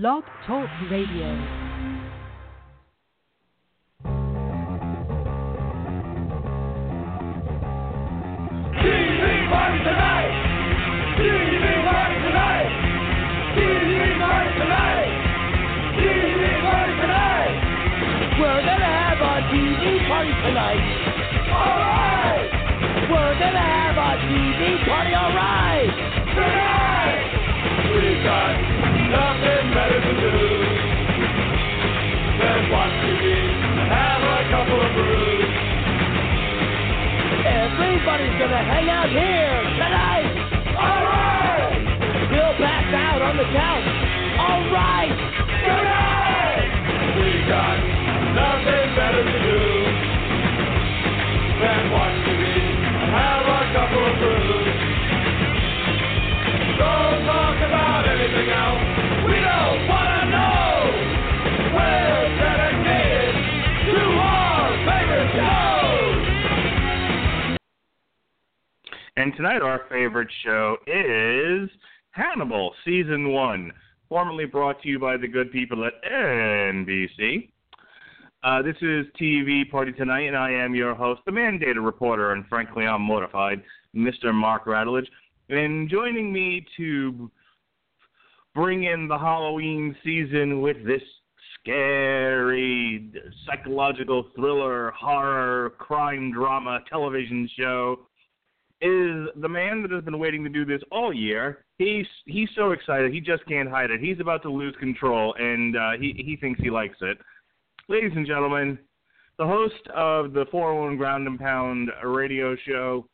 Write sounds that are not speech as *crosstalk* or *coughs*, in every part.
Blog Talk Radio. Tonight! Alright! We're gonna have a TV party alright! Tonight! Got nothing better to do than watch TV and have a couple of brews. Everybody's gonna hang out here tonight. All right. We'll pass out on the couch. All right. Tonight. We got nothing better to do than watch TV and have a couple of brews. Don't talk about anything else. And tonight, our favorite show is Hannibal, Season 1, formerly brought to you by the good people at NBC. Uh, this is TV Party Tonight, and I am your host, the mandated reporter, and frankly, I'm mortified, Mr. Mark Radulich. And joining me to bring in the Halloween season with this scary psychological thriller, horror, crime drama television show is the man that has been waiting to do this all year. He's he's so excited he just can't hide it. He's about to lose control, and uh, he he thinks he likes it. Ladies and gentlemen, the host of the 401 Ground and Pound radio show,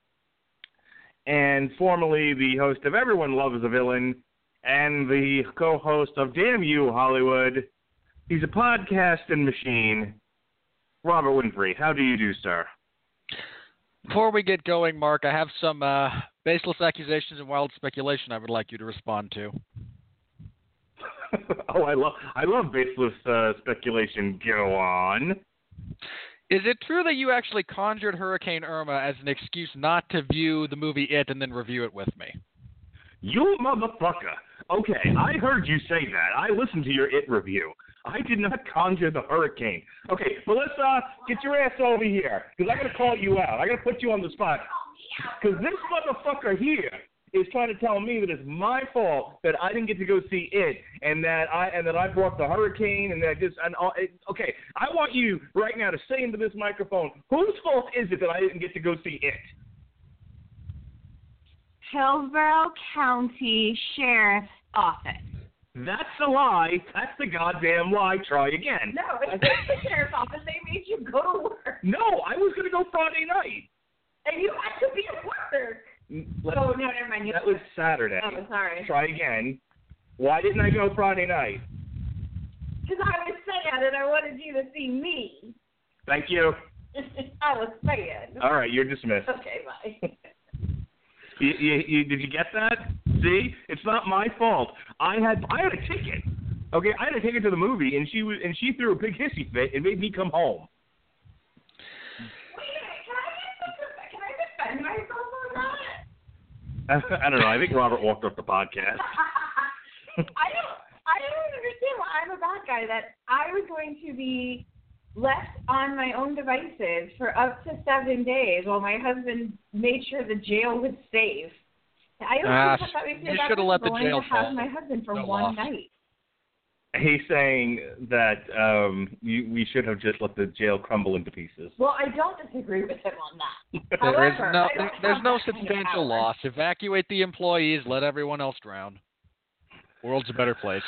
and formerly the host of Everyone Loves a Villain, and the co-host of Damn You Hollywood. He's a podcasting machine. Robert Winfree, how do you do, sir? Before we get going, Mark, I have some uh, baseless accusations and wild speculation I would like you to respond to. *laughs* oh, I love I love baseless uh, speculation. Go on. Is it true that you actually conjured Hurricane Irma as an excuse not to view the movie It and then review it with me? You motherfucker. Okay, I heard you say that. I listened to your It review. I did not conjure the hurricane. Okay, but let's uh get your ass over here because I'm gonna call you out. I gotta put you on the spot because this motherfucker here is trying to tell me that it's my fault that I didn't get to go see it and that I and that I brought the hurricane and that just and all, it, okay. I want you right now to say into this microphone whose fault is it that I didn't get to go see it? Hillsborough County Sheriff's Office. That's a lie. That's the goddamn lie. Try again. No, it's the sheriff's office. They made you go to work. No, I was gonna go Friday night. And you had to be at work. Mm, let's- oh, no, never mind. You That was Saturday. Oh, sorry. Try again. Why didn't I go Friday night? Because I was sad and I wanted you to see me. Thank you. *laughs* I was sad. All right, you're dismissed. Okay, bye. *laughs* You, you, you, did you get that? See, it's not my fault. I had I had a ticket. Okay, I had a ticket to the movie, and she was and she threw a big hissy fit and made me come home. Wait a minute, can I defend myself on that? I don't know. I think Robert walked off the podcast. *laughs* I don't I don't understand why I'm a bad guy that I was going to be left on my own devices for up to seven days while my husband made sure the jail was safe. I don't Ah, think that makes me you shoulda let the jail to have fall. my husband for No one loss. night. He's saying that um, you, we should have just let the jail crumble into pieces. Well, I don't disagree with him on that. *laughs* There is However, no, I there's no that kind of substantial loss. Evacuate the employees. Let everyone else drown. World's a better place.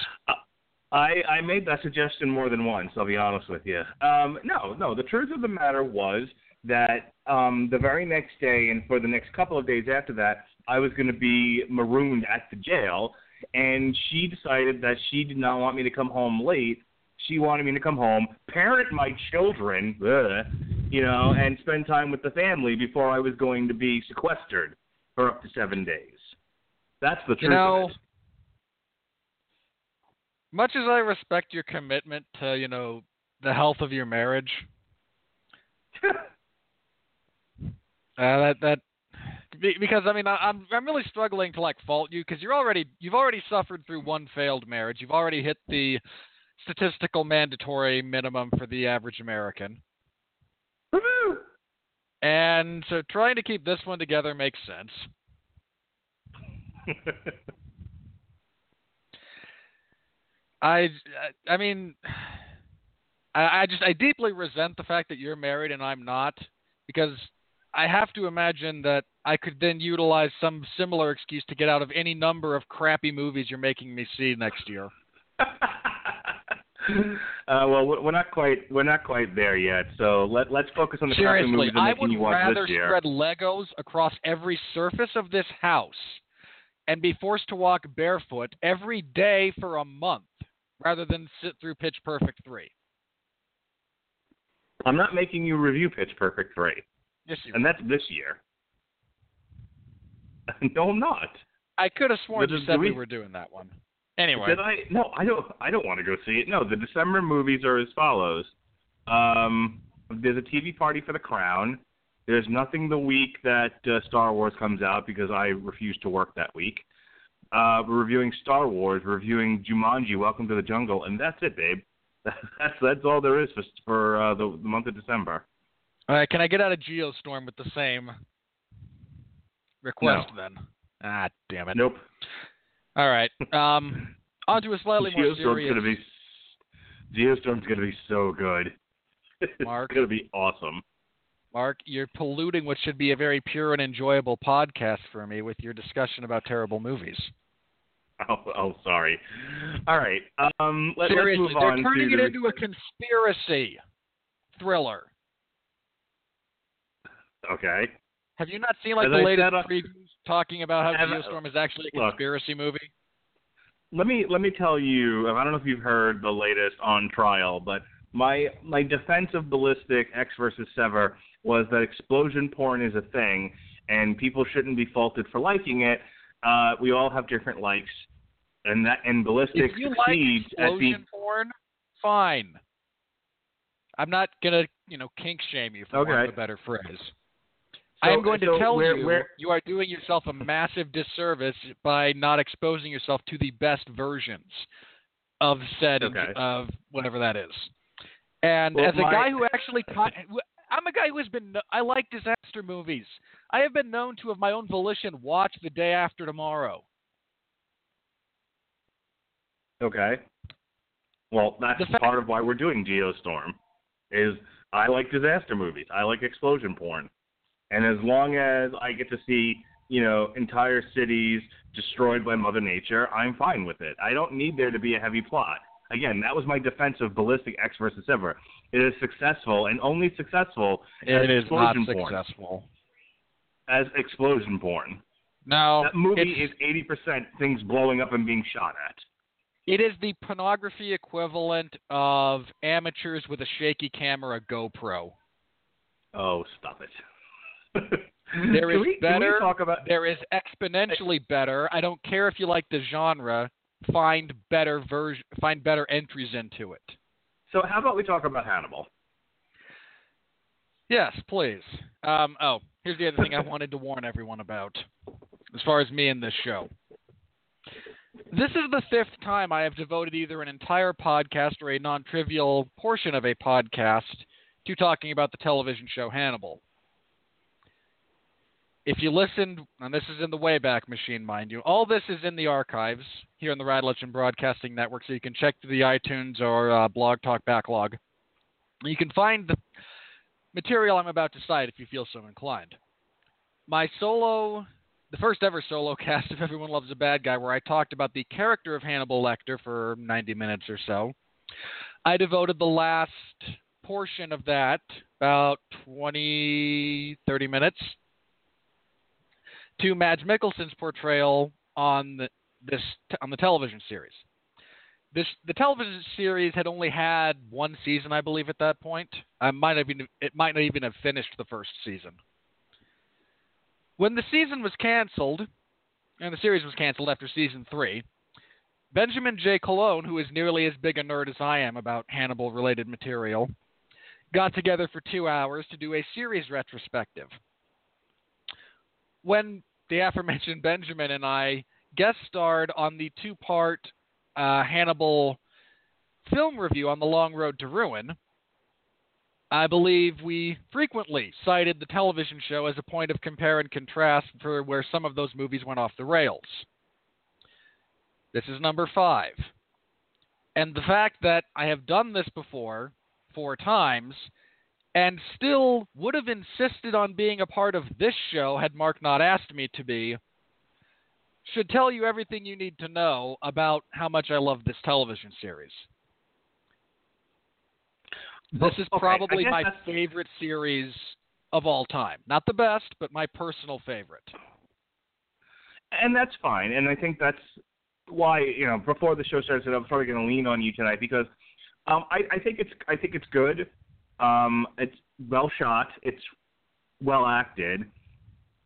I, I made that suggestion more than once. I'll be honest with you. Um, no, no. The truth of the matter was that um, the very next day, and for the next couple of days after that, I was going to be marooned at the jail, and she decided that she did not want me to come home late. She wanted me to come home, parent my children, ugh, you know, and spend time with the family before I was going to be sequestered for up to seven days. That's the truth You know, much as I respect your commitment to, you know, the health of your marriage, *laughs* uh, that that because I mean I, I'm I'm really struggling to like fault you because you're already you've already suffered through one failed marriage. You've already hit the statistical mandatory minimum for the average American. And so trying to keep this one together makes sense. *laughs* I I mean I, I just I deeply resent the fact that you're married and I'm not because I have to imagine that I could then utilize some similar excuse to get out of any number of crappy movies you're making me see next year. *laughs* uh, well, we're not quite we're not quite there yet. So let let's focus on the crappy Seriously, movies I would you rather this year. spread Legos across every surface of this house and be forced to walk barefoot every day for a month rather than sit through Pitch Perfect 3. I'm not making you review Pitch Perfect three, Yes, you and that's this year. *laughs* no, I'm not. I could have sworn But you said we we- were doing that one. Anyway, Did I? No, I don't. I don't want to go see it. No, the December movies are as follows. Um, there's a TV party for The Crown. There's nothing the week that uh, Star Wars comes out because I refuse to work that week. Uh, we're reviewing Star Wars, reviewing Jumanji: Welcome to the Jungle, and that's it, babe. *laughs* That's that's all there is for for uh, the, the month of December. All right, can I get out of Geostorm with the same request then? Ah, damn it. Nope. All right. Um, *laughs* on to a slightly more Geostorm's serious. gonna be Geostorm's gonna be so good. *laughs* Mark? it's gonna be awesome. Mark, you're polluting what should be a very pure and enjoyable podcast for me with your discussion about terrible movies. Oh, oh, sorry. All right. Um, let, Seriously, let's move they're turning to it the, into a conspiracy thriller. Okay. Have you not seen like As the I latest said, uh, previews talking about how Geostorm is actually a look. conspiracy movie? Let me let me tell you. I don't know if you've heard the latest on trial, but my my defense of ballistic Ecks versus Sever was that explosion porn is a thing, and people shouldn't be faulted for liking it. Uh, we all have different likes, and that and ballistic If you like succeeds at the porn, fine. I'm not gonna, you know, kink shame you for Okay. a better phrase. So- I am going to so tell where- you you are doing yourself a massive disservice by not exposing yourself to the best versions of said Okay. of whatever that is. And Well, as a my- guy who actually I'm a guy who has been I like disaster movies. I have been known to, of my own volition, watch The Day After Tomorrow. Okay. Well, that's fact- part of why we're doing Geostorm. Is I like disaster movies. I like explosion porn. And as long as I get to see, you know, entire cities destroyed by Mother Nature, I'm fine with it. I don't need there to be a heavy plot. Again, that was my defense of Ballistic Ecks versus Ever. It is successful and only successful as It is not explosion porn. successful. As explosion porn. No, That movie is 80% things blowing up and being shot at. It is the pornography equivalent of amateurs with a shaky camera GoPro. Oh, stop it. There is we- better. talk about There is exponentially better. I don't care if you like the genre. Find better version. Find better entries into it. So how about we talk about Hannibal? Yes, please. Um, oh, here's the other thing I *laughs* wanted to warn everyone about, as far as me and this show. This is the fifth time I have devoted either an entire podcast or a non-trivial portion of a podcast to talking about the television show Hannibal. If you listened, and this is in the Wayback Machine, mind you, all this is in the archives here on the Rad Legend Broadcasting Network, so you can check the iTunes or uh, Blog Talk backlog. You can find the material I'm about to cite if you feel so inclined. My solo, the first ever solo *laughs* cast of Everyone Loves a Bad Guy, where I talked about the character of Hannibal Lecter for 90 minutes or so. I devoted the last portion of that, about 20, 30 minutes, to Mads Mikkelsen's portrayal on the, this on the television series. This the television series had only had one season, I believe, at that point. I might have even it might not even have finished the first season. When the season was canceled, and the series was canceled after season three, Benjamin J. Colon, who is nearly as big a nerd as I am about Hannibal related material, got together for two hours to do a series retrospective. When the aforementioned Benjamin and I guest starred on the two part uh, Hannibal film review on The Long Road to Ruin, I believe we frequently cited the television show as a point of compare and contrast for where some of those movies went off the rails. This is number five. And the fact that I have done this before four times and still would have insisted on being a part of this show had Mark not asked me to be should tell you everything you need to know about how much I love this television series. This is probably guess my that's- favorite series of all time. Not the best, but my personal favorite. and that's fine. And I think that's why you know before the show started, I was probably going to lean on you tonight because um, I, I think it's I think it's good. Um, it's well shot. It's well acted.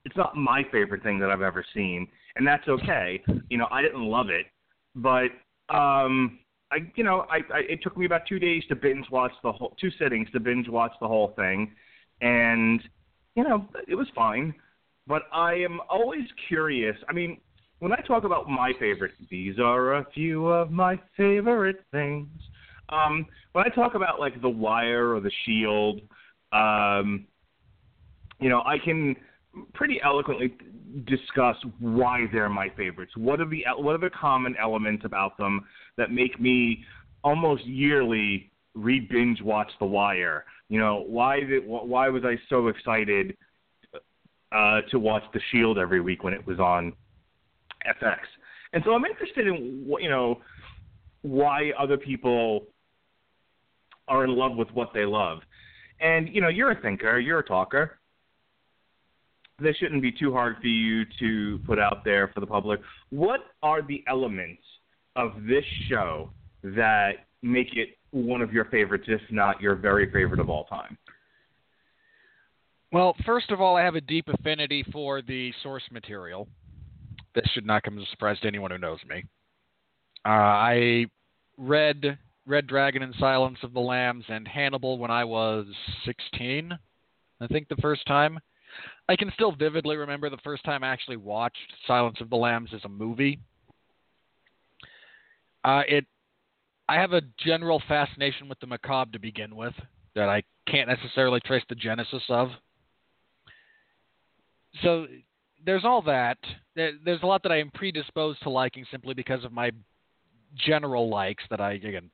It's not my favorite thing that I've ever seen, and that's okay. You know, I didn't love it, but um, I you know I, I it took me about two days to binge watch the whole two sittings to binge watch the whole thing, and you know it was fine. But I am always curious. I mean, when I talk about my favorite, these are a few of my favorite things. Um, when I talk about like The Wire or The Shield, um, you know, I can pretty eloquently discuss why they're my favorites. What are the what are the common elements about them that make me almost yearly re binge watch The Wire? You know, why why was I so excited uh, to watch The Shield every week when it was on FX? And so I'm interested in you know why other people are in love with what they love. And you know, you're a thinker, you're a talker. This shouldn't be too hard for you to put out there for the public. What are the elements of this show that make it one of your favorites, if not your very favorite of all time? Well, first of all, I have a deep affinity for the source material. This should not come as a surprise to anyone who knows me. Uh, I read Red Dragon and Silence of the Lambs and Hannibal when I was 16, I think the first time. I can still vividly remember the first time I actually watched Silence of the Lambs as a movie. Uh, it, I have a general fascination with the macabre to begin with that I can't necessarily trace the genesis of. So there's all that. There's a lot that I am predisposed to liking simply because of my general likes that I again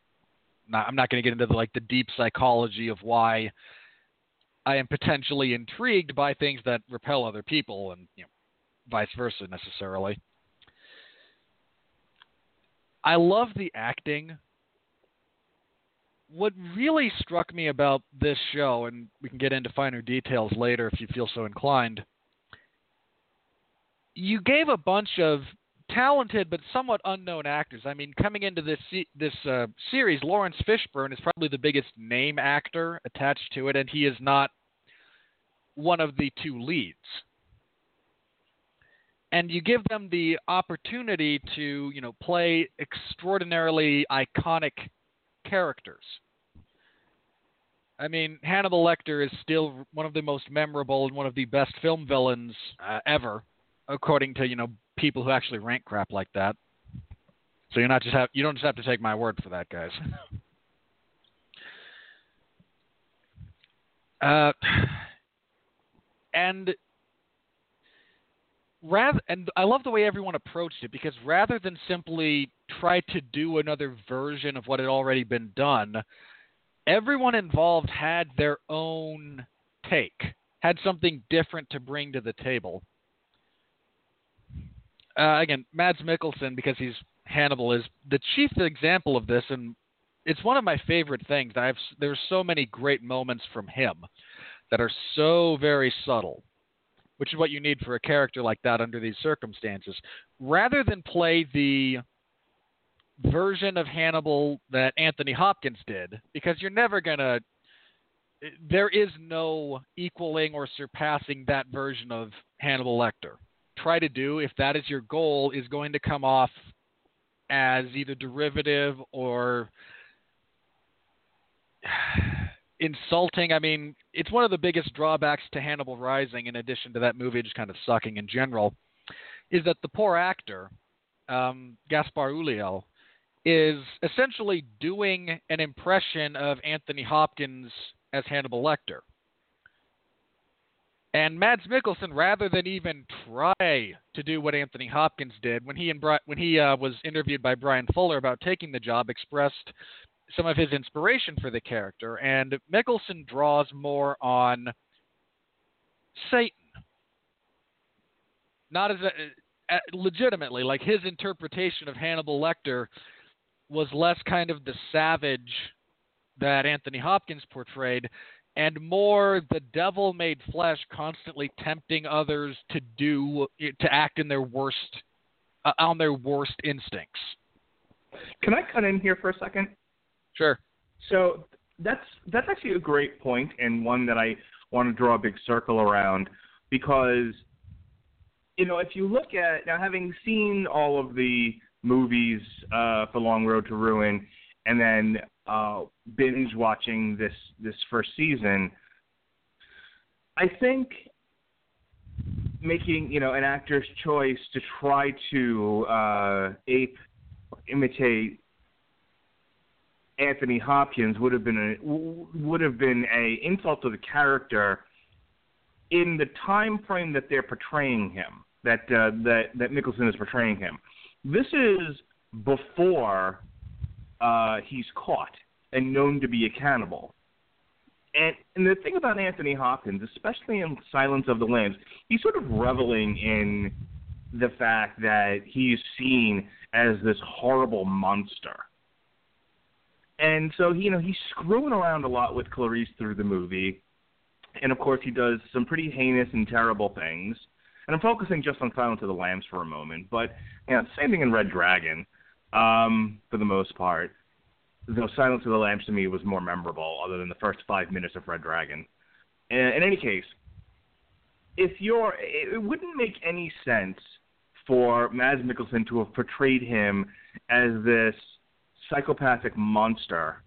not, I'm not going to get into the, like the deep psychology of why I am potentially intrigued by things that repel other people and you know vice versa necessarily. I love the acting. What really struck me about this show, and we can get into finer details later if you feel so inclined, you gave a bunch of talented but somewhat unknown actors. I mean, coming into this this uh, series, Laurence Fishburne is probably the biggest name actor attached to it, and he is not one of the two leads. And you give them the opportunity to, you know, play extraordinarily iconic characters. I mean, Hannibal Lecter is still one of the most memorable and one of the best film villains uh, ever, according to you know people who actually rank crap like that. So you're not just have you don't just have to take my word for that, guys. *laughs* Uh, and rather, and I love the way everyone approached it because rather than simply try to do another version of what had already been done, everyone involved had their own take, had something different to bring to the table. Uh, again, Mads Mikkelsen, because he's Hannibal, is the chief example of this, and it's one of my favorite things. I've there's so many great moments from him that are so very subtle, which is what you need for a character like that under these circumstances. Rather than play the version of Hannibal that Anthony Hopkins did, because you're never going to there is no equaling or surpassing that version of Hannibal Lecter. Try to do if that is your goal is going to come off as either derivative or *sighs* insulting. I mean, it's one of the biggest drawbacks to Hannibal Rising, in addition to that movie just kind of sucking in general, is that the poor actor, um, Gaspard Ulliel, is essentially doing an impression of Anthony Hopkins as Hannibal Lecter. And Mads Mikkelsen, rather than even try to do what Anthony Hopkins did when he and Bri- when he uh, was interviewed by Bryan Fuller about taking the job, expressed some of his inspiration for the character. And Mikkelsen draws more on Satan, not as a, a, legitimately like his interpretation of Hannibal Lecter was less kind of the savage that Anthony Hopkins portrayed and more the devil made flesh constantly tempting others to do to act in their worst uh, on their worst instincts. Can I cut in here for a second? Sure. So that's that's actually a great point and one that I want to draw a big circle around because you know if you look at now having seen all of the movies uh, for Long Road to Ruin and then uh, binge watching this this first season, I think making you know an actor's choice to try to uh, ape imitate Anthony Hopkins would have been a would have been a insult to the character in the time frame that they're portraying him that uh, that that Mikkelsen is portraying him. This is before uh, he's caught and known to be a cannibal. And, and the thing about Anthony Hopkins, especially in Silence of the Lambs, he's sort of reveling in the fact that he's seen as this horrible monster. And so, you know, he's screwing around a lot with Clarice through the movie. And of course, he does some pretty heinous and terrible things. And I'm focusing just on Silence of the Lambs for a moment, but you know, same thing in Red Dragon um, for the most part. Though Silence of the Lambs to me was more memorable, other than the first five minutes of Red Dragon. In, in any case, if you're, it wouldn't make any sense for Mads Mikkelsen to have portrayed him as this psychopathic monster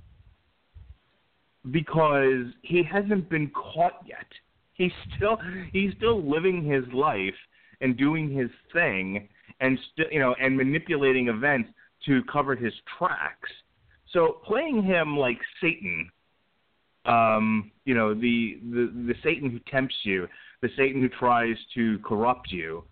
because he hasn't been caught yet. He's still he's still living his life and doing his thing and st- you know and manipulating events to cover his tracks. So playing him like Satan, um, you know, the, the the Satan who tempts you, the Satan who tries to corrupt you,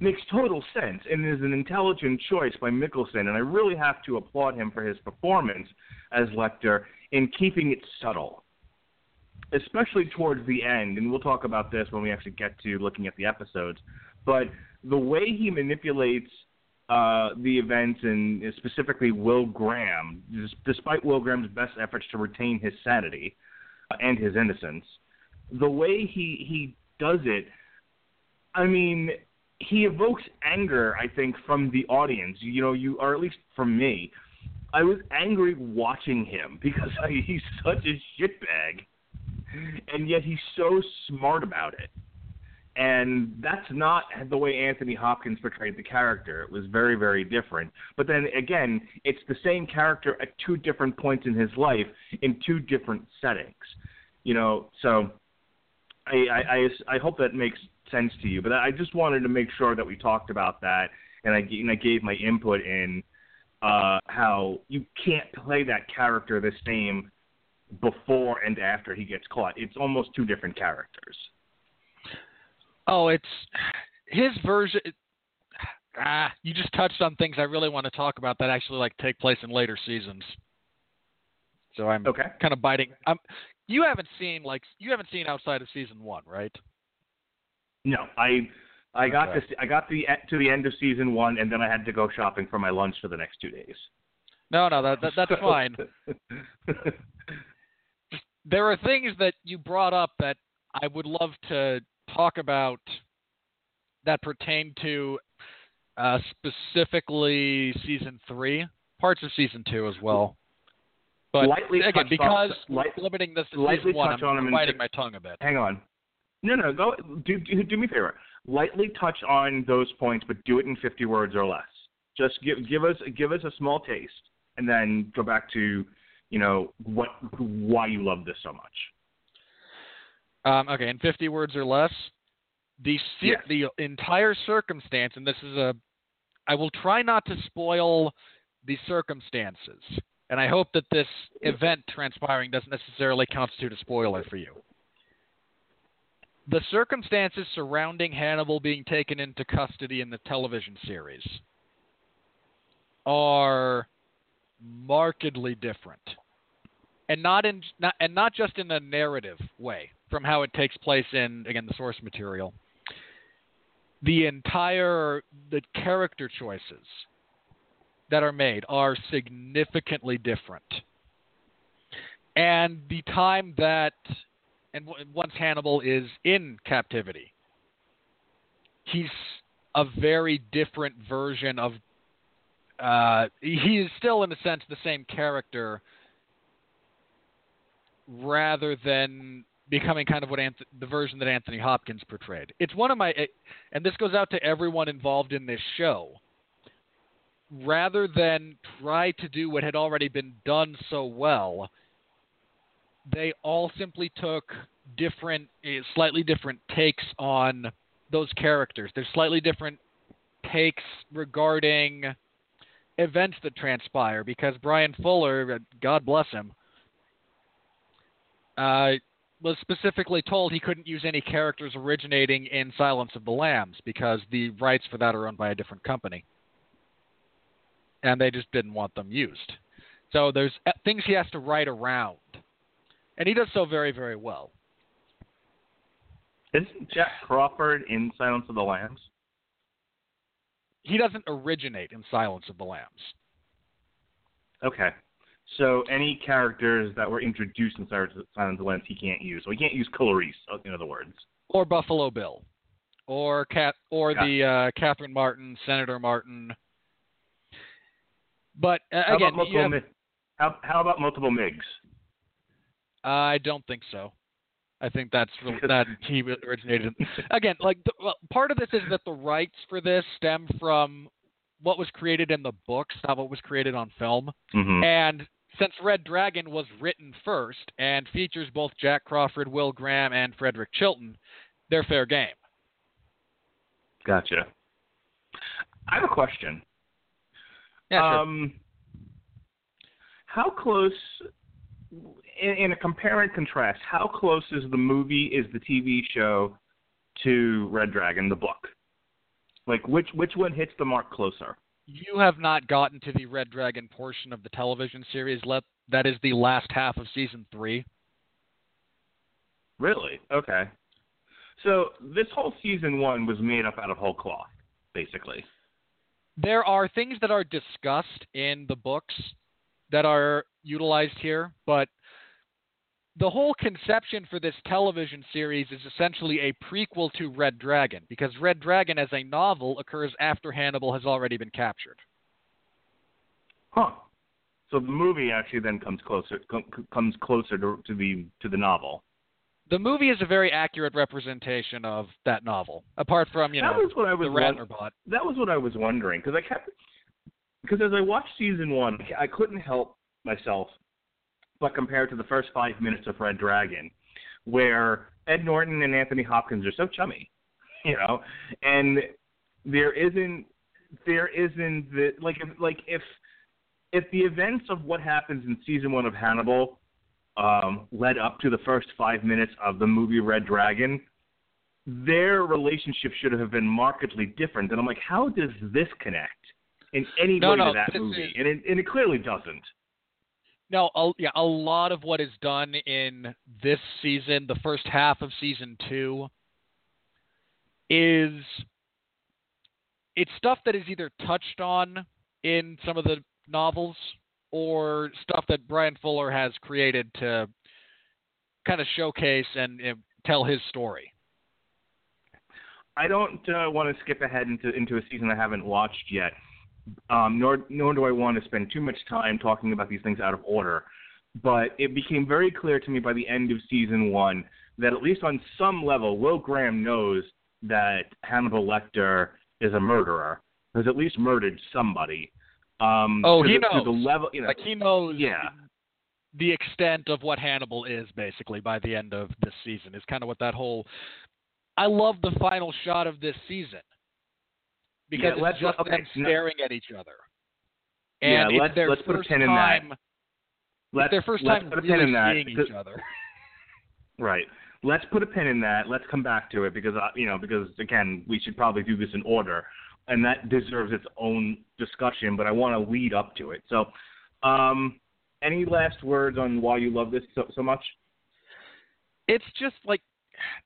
makes total sense and is an intelligent choice by Mikkelsen. and I really have to applaud him for his performance as Lecter in keeping it subtle, especially towards the end. And we'll talk about this when we actually get to looking at the episodes. But the way he manipulates uh, the events and specifically Will Graham, despite Will Graham's best efforts to retain his sanity uh, and his innocence, the way he he does it, I mean, he evokes anger. I think from the audience, you know, you or at least from me, I was angry watching him *laughs* because I, he's such a shitbag, and yet he's so smart about it and that's not the way Anthony Hopkins portrayed the character. It was very, very different. But then again, it's the same character at two different points in his life in two different settings. You know, so I, I, I, I hope that makes sense to you. But I just wanted to make sure that we talked about that, and I, and I gave my input in uh, how you can't play that character the same before and after he gets caught. It's almost two different characters. Oh, it's his version. Ah, you just touched on things I really want to talk about that actually like take place in later seasons. So I'm okay. kind of biting. I'm. You haven't seen like you haven't seen outside of season one, right? No, I I got okay. this. I got the to the end of season one, and then I had to go shopping for my lunch for the next two days. No, no, that, that that's fine. *laughs* there are things that you brought up that I would love to talk about that pertain to uh, specifically season three, parts of season two as well. But Lightly again, touch because on- light- limiting this to lightly season one, touch I'm on biting my tongue a bit. Hang on. No, no, go do, do do me a favor. Lightly touch on those points, but do it in 50 words or less. Just give give us give us a small taste, and then go back to, you know, what why you love this so much. Um, okay, in 50 words or less, the Yes. the entire circumstance, and this is a, I will try not to spoil the circumstances, and I hope that this event transpiring doesn't necessarily constitute a spoiler for you. The circumstances surrounding Hannibal being taken into custody in the television series are markedly different and not in not and not just in a narrative way from how it takes place in again the source material. The entire the character choices that are made are significantly different. And the time that and once Hannibal is in captivity he's a very different version of uh, he is still in a sense the same character rather than becoming kind of what Anth- the version that Anthony Hopkins portrayed. It's one of my, it, and this goes out to everyone involved in this show. Rather than try to do what had already been done so well, they all simply took different, eh, slightly different takes on those characters. There's slightly different takes regarding events that transpire because Bryan Fuller, uh, God bless him, uh, was specifically told he couldn't use any characters originating in Silence of the Lambs because the rights for that are owned by a different company. And they just didn't want them used. So there's uh, things he has to write around. And he does so very, very well. Isn't Jack Crawford in Silence of the Lambs? He doesn't originate in Silence of the Lambs. Okay. So any characters that were introduced in Silence of the Lambs he can't use. So he can't use Clarice, in other words. Or Buffalo Bill. Or Cat or Got the uh, Catherine Martin, Senator Martin. But uh, How again, about have- Mi- how, how about multiple Miggs? I don't think so. I think that's re- that he originated. *laughs* Again, like the, well, part of this is that the rights for this stem from what was created in the books, not what was created on film. Mhm. And since Red Dragon was written first and features both Jack Crawford, Will Graham, and Frederick Chilton, they're fair game. Gotcha. I have a question. Yeah, sure. um, how close, in, in a compare and contrast, how close is the movie, is the TV show to Red Dragon, the book? Like, which which one hits the mark closer? You have not gotten to the Red Dragon portion of the television series. Let that is the last half of season three. Really? Okay. So this whole season one was made up out of whole cloth, basically. there are things that are discussed in the books that are utilized here, but the whole conception for this television series is essentially a prequel to Red Dragon because Red Dragon as a novel occurs after Hannibal has already been captured. Huh. So the movie actually then comes closer com- comes closer to, to the to the novel. The movie is a very accurate representation of that novel, apart from, you that know, was what I was the won- Rattler bot. That was what I was wondering because I kept because as I watched season one, I couldn't help myself but compared to the first five minutes of Red Dragon, where Ed Norton and Anthony Hopkins are so chummy, you know, and there isn't there isn't the like if like if if the events of what happens in season one of Hannibal um, led up to the first five minutes of the movie Red Dragon, their relationship should have been markedly different. And I'm like, how does this connect in any No, way no, to that movie? is- And it, and it clearly doesn't. No, a, yeah, a lot of what is done in this season, the first half of season two, is it's stuff that is either touched on in some of the novels or stuff that Bryan Fuller has created to kind of showcase and uh, tell his story. I don't uh, want to skip ahead into into a season I haven't watched yet. Um, nor nor do I want to spend too much time talking about these things out of order. But it became very clear to me by the end of season one that at least on some level, Will Graham knows that Hannibal Lecter is a murderer. Has at least murdered somebody. Um, Oh, he the, knows. the level, you know, Like he knows yeah. the extent of what Hannibal is basically by the end of this season. Is kind of what that whole. I love the final shot of this season because Yeah, let's- just okay, them no- staring at each other. And it's let's- their let's put a first pin in that. time. Let's, their first let's time put a pin really in that. seeing because- each other. *laughs* *laughs* Right. Let's put a pin in that. Let's come back to it because uh, you know because again we should probably do this in order, and that deserves its own discussion. But I want to lead up to it. So, um, any last words on why you love this so, so much? it's just like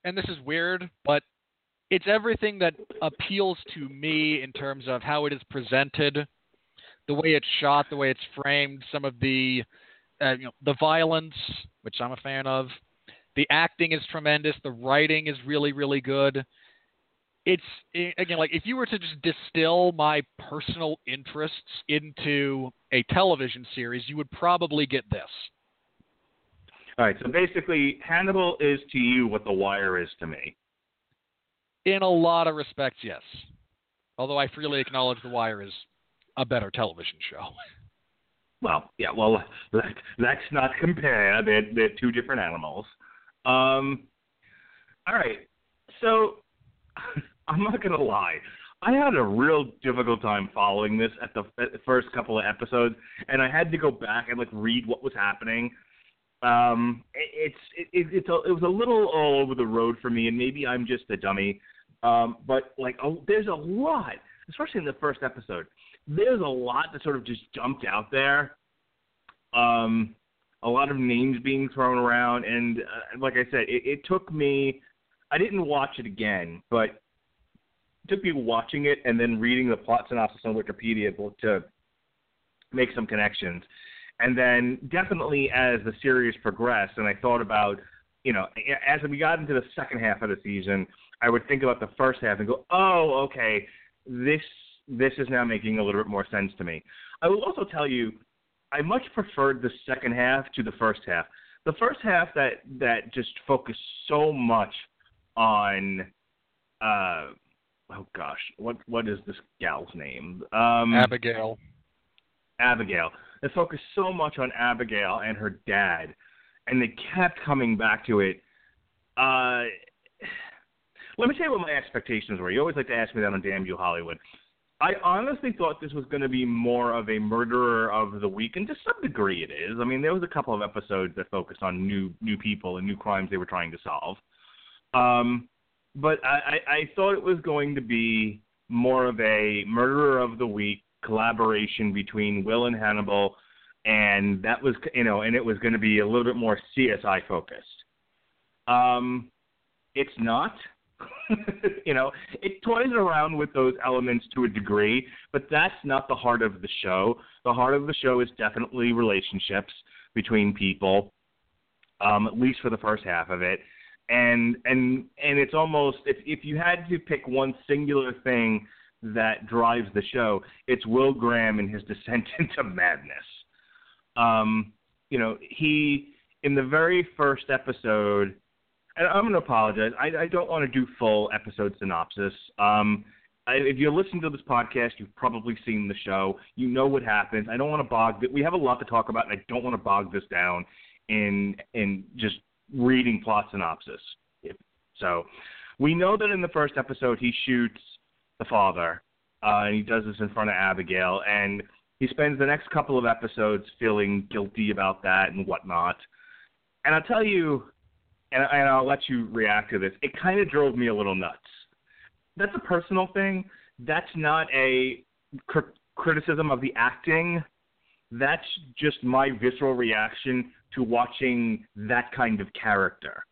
and this is weird but it's everything that appeals to me in terms of how it is presented the way it's shot the way it's framed some of the uh, you know the violence which i'm a fan of the acting is tremendous the writing is really really good it's again like if you were to just distill my personal interests into a television series you would probably get this All right. So basically, Hannibal is to you what The Wire is to me. In a lot of respects, yes. Although I freely acknowledge The Wire is a better television show. *laughs* Well, yeah. Well, let, let's not compare. They're, they're two different animals. Um, all right. So *laughs* I'm not gonna lie. I had a real difficult time following this at the, at the first couple of episodes, and I had to go back and like read what was happening. Um, it, it's it, it's a, it was a little all over the road for me, and maybe I'm just a dummy. Um, but like, oh, there's a lot, especially in the first episode. There's a lot that sort of just jumped out there. Um, a lot of names being thrown around, and uh, like I said, it, it took me. I didn't watch it again, but it took me watching it and then reading the plot synopsis on Wikipedia to make some connections. And then definitely as the series progressed, and I thought about, you know, as we got into the second half of the season, I would think about the first half and go, oh, okay, this this is now making a little bit more sense to me. I will also tell you, I much preferred the second half to the first half. The first half that that just focused so much on, uh, oh gosh, what what is this gal's name? Um, Abigail. Abigail. It focused so much on Abigail and her dad, and they kept coming back to it. Uh, let me tell you what my expectations were. You always like to ask me that on Damn You Hollywood. I honestly thought this was going to be more of a murderer of the week, and to some degree it is. I mean, there was a couple of episodes that focused on new new people and new crimes they were trying to solve. Um, but I, I, thought it was going to be more of a murderer of the week collaboration between Will and Hannibal, and that was you know, and it was going to be a little bit more CSI focused. Um, it's not. *laughs* you know, it toys around with those elements to a degree, but that's not the heart of the show. The heart of the show is definitely relationships between people, um, at least for the first half of it. And and and it's almost if if you had to pick one singular thing that drives the show, it's Will Graham and his *laughs* descent into madness. Um, you know, he in the very first episode and I'm going to apologize. I, I don't want to do full episode synopsis. Um, I, if you're listening to this podcast, you've probably seen the show. You know what happens. I don't want to bog. We have a lot to talk about, and I don't want to bog this down in in just reading plot synopsis. So, we know that in the first episode he shoots the father, uh, and he does this in front of Abigail, and he spends the next couple of episodes feeling guilty about that and whatnot. And I'll tell you, and, and I'll let you react to this. It kind of drove me a little nuts. That's a personal thing. That's not a cr- criticism of the acting. That's just my visceral reaction to watching that kind of character.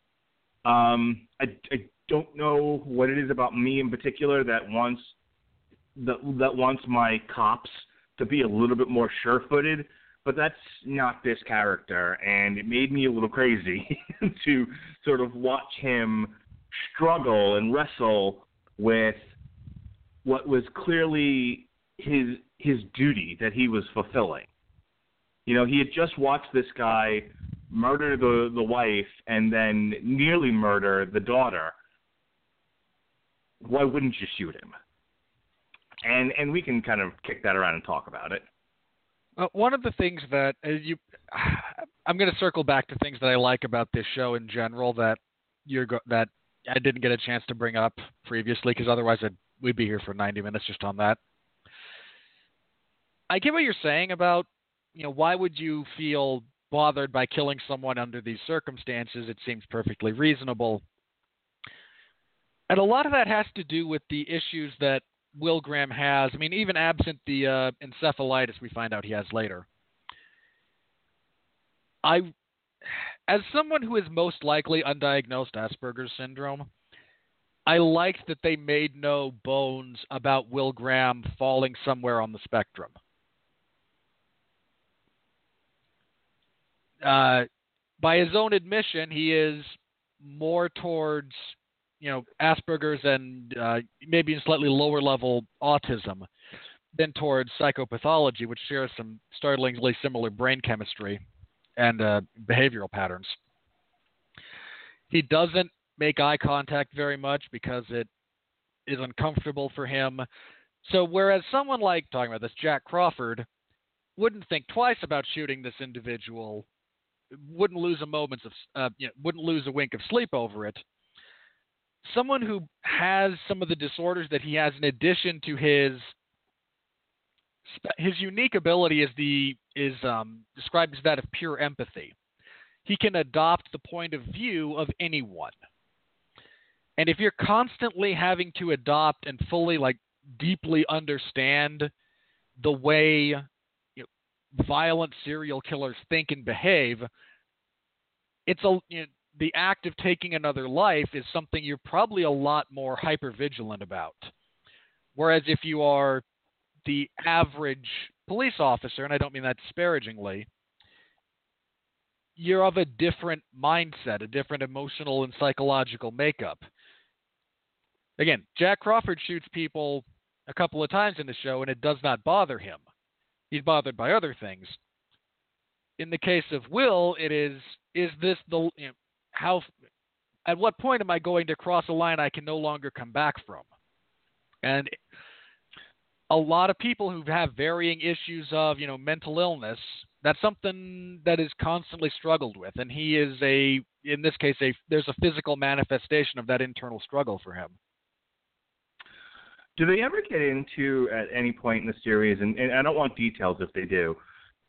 Um, I, I don't know what it is about me in particular that wants that that wants my cops to be a little bit more sure-footed but that's not this character, and it made me a little crazy *laughs* to sort of watch him struggle and wrestle with what was clearly his his duty that he was fulfilling. You know, he had just watched this guy murder the the wife and then nearly murder the daughter. Why wouldn't you shoot him? And and we can kind of kick that around and talk about it. Uh, one of the things that uh, you, *sighs* I'm going to circle back to things that I like about this show in general that you're that I didn't get a chance to bring up previously because otherwise I'd, we'd be here for 90 minutes just on that. I get what you're saying about, you know, why would you feel bothered by killing someone under these circumstances? It seems perfectly reasonable. And a lot of that has to do with the issues that Will Graham has. I mean, even absent the uh, encephalitis we find out he has later. I, as someone who is most likely undiagnosed Asperger's syndrome, I liked that they made no bones about Will Graham falling somewhere on the spectrum. Uh, by his own admission, he is more towards you know Asperger's and uh, maybe slightly lower level autism than towards psychopathology, which shares some startlingly similar brain chemistry and uh, behavioral patterns. He doesn't make eye contact very much because it is uncomfortable for him. So whereas someone like talking about this Jack Crawford wouldn't think twice about shooting this individual, wouldn't lose a moment of uh, you know, wouldn't lose a wink of sleep over it someone who has some of the disorders that he has in addition to his his unique ability is the is um, described as that of pure empathy. He can adopt the point of view of anyone. And if you're constantly having to adopt and fully like deeply understand the way you know, violent serial killers think and behave, it's a you know, the act of taking another life is something you're probably a lot more hyper vigilant about. Whereas if you are the average police officer, and I don't mean that disparagingly, you're of a different mindset, a different emotional and psychological makeup. Again, Jack Crawford shoots people a couple of times in the show, and it does not bother him. He's bothered by other things. In the case of Will, it is is this the you know, how at what point am I going to cross a line I can no longer come back from? And a lot of people who have varying issues of, you know, mental illness, that's something that is constantly struggled with. And he is a, in this case, a there's a physical manifestation of that internal struggle for him. Do they ever get into at any point in the series, and, and I don't want details if they do,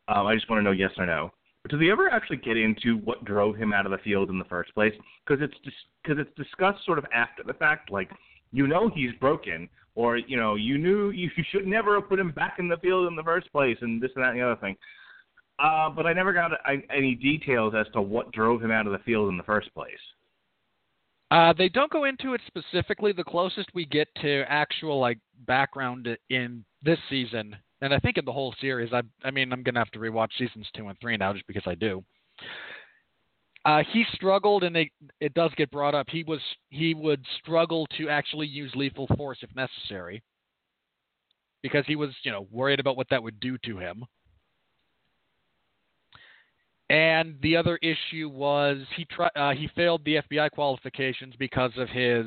um, I just want to know yes or no do they ever actually get into what drove him out of the field in the first place? Because it's because it's discussed sort of after the fact, like you know he's broken, or you know you knew you, *laughs* you should never have put him back in the field in the first place, and this and that and the other thing. Uh, but I never got any details as to what drove him out of the field in the first place. Uh, they don't go into it specifically. The closest we get to actual like background in this season and I think in the whole series, I I mean I'm gonna have to rewatch seasons two and three now just because I do. Uh, he struggled, and it it does get brought up. He was he would struggle to actually use lethal force if necessary, because he was you know worried about what that would do to him. And the other issue was he tried uh, he failed the FBI qualifications because of his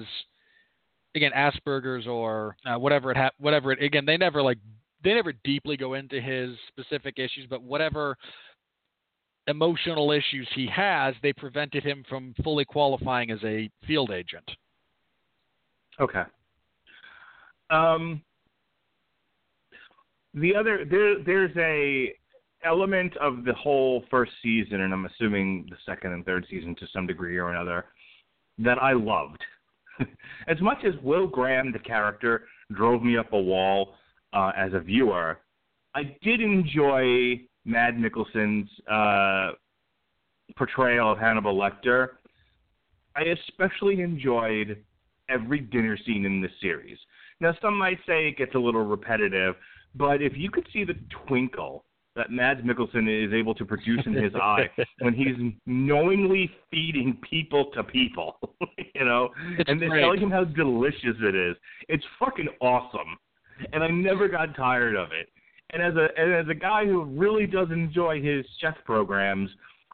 again Asperger's or uh, whatever it ha- whatever it again they never like they never deeply go into his specific issues, but whatever emotional issues he has, they prevented him from fully qualifying as a field agent. Okay. Um, the other there there's a element of the whole first season, and I'm assuming the second and third season to some degree or another, that I loved. *laughs* as much as Will Graham, the character, drove me up a wall uh, as a viewer. I did enjoy Mads Mikkelsen's uh, portrayal of Hannibal Lecter. I especially enjoyed every dinner scene in this series. Now, some might say it gets a little repetitive, but if you could see the twinkle that Mads Mikkelsen is able to produce in his *laughs* eye when he's knowingly feeding people to people, *laughs* you know, It's and they're great. telling him how delicious it is. It's fucking awesome, and I never got tired of it. And as a and as a guy who really does enjoy his chef programs,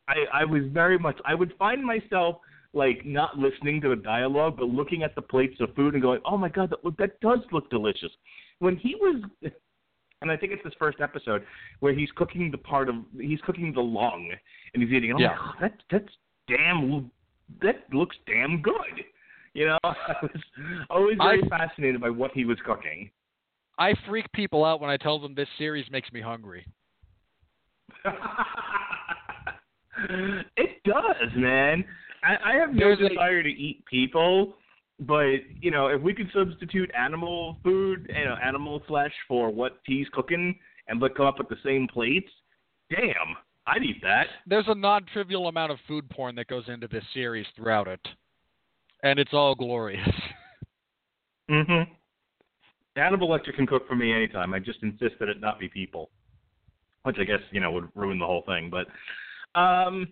I I was very much I would find myself like not listening to the dialogue, but looking at the plates of food and going, "Oh my god, that that does look delicious." When he was, and I think it's this first episode where he's cooking the part of he's cooking the lung and he's eating. it. Oh Yeah. god, that that's damn that looks damn good. You know, *laughs* I was always very I- fascinated by what he was cooking. I freak people out when I tell them this series makes me hungry. *laughs* it does, man. I, I have no There's a- desire to eat people, but you know, if we could substitute animal food, you know, animal flesh for what he's cooking, and look come up with the same plates, damn, I'd eat that. There's a non-trivial amount of food porn that goes into this series throughout it, and it's all glorious. *laughs* Mm-hmm. Hannibal Lecter can cook for me anytime. I just insist that it not be people, which I guess you know would ruin the whole thing. But um,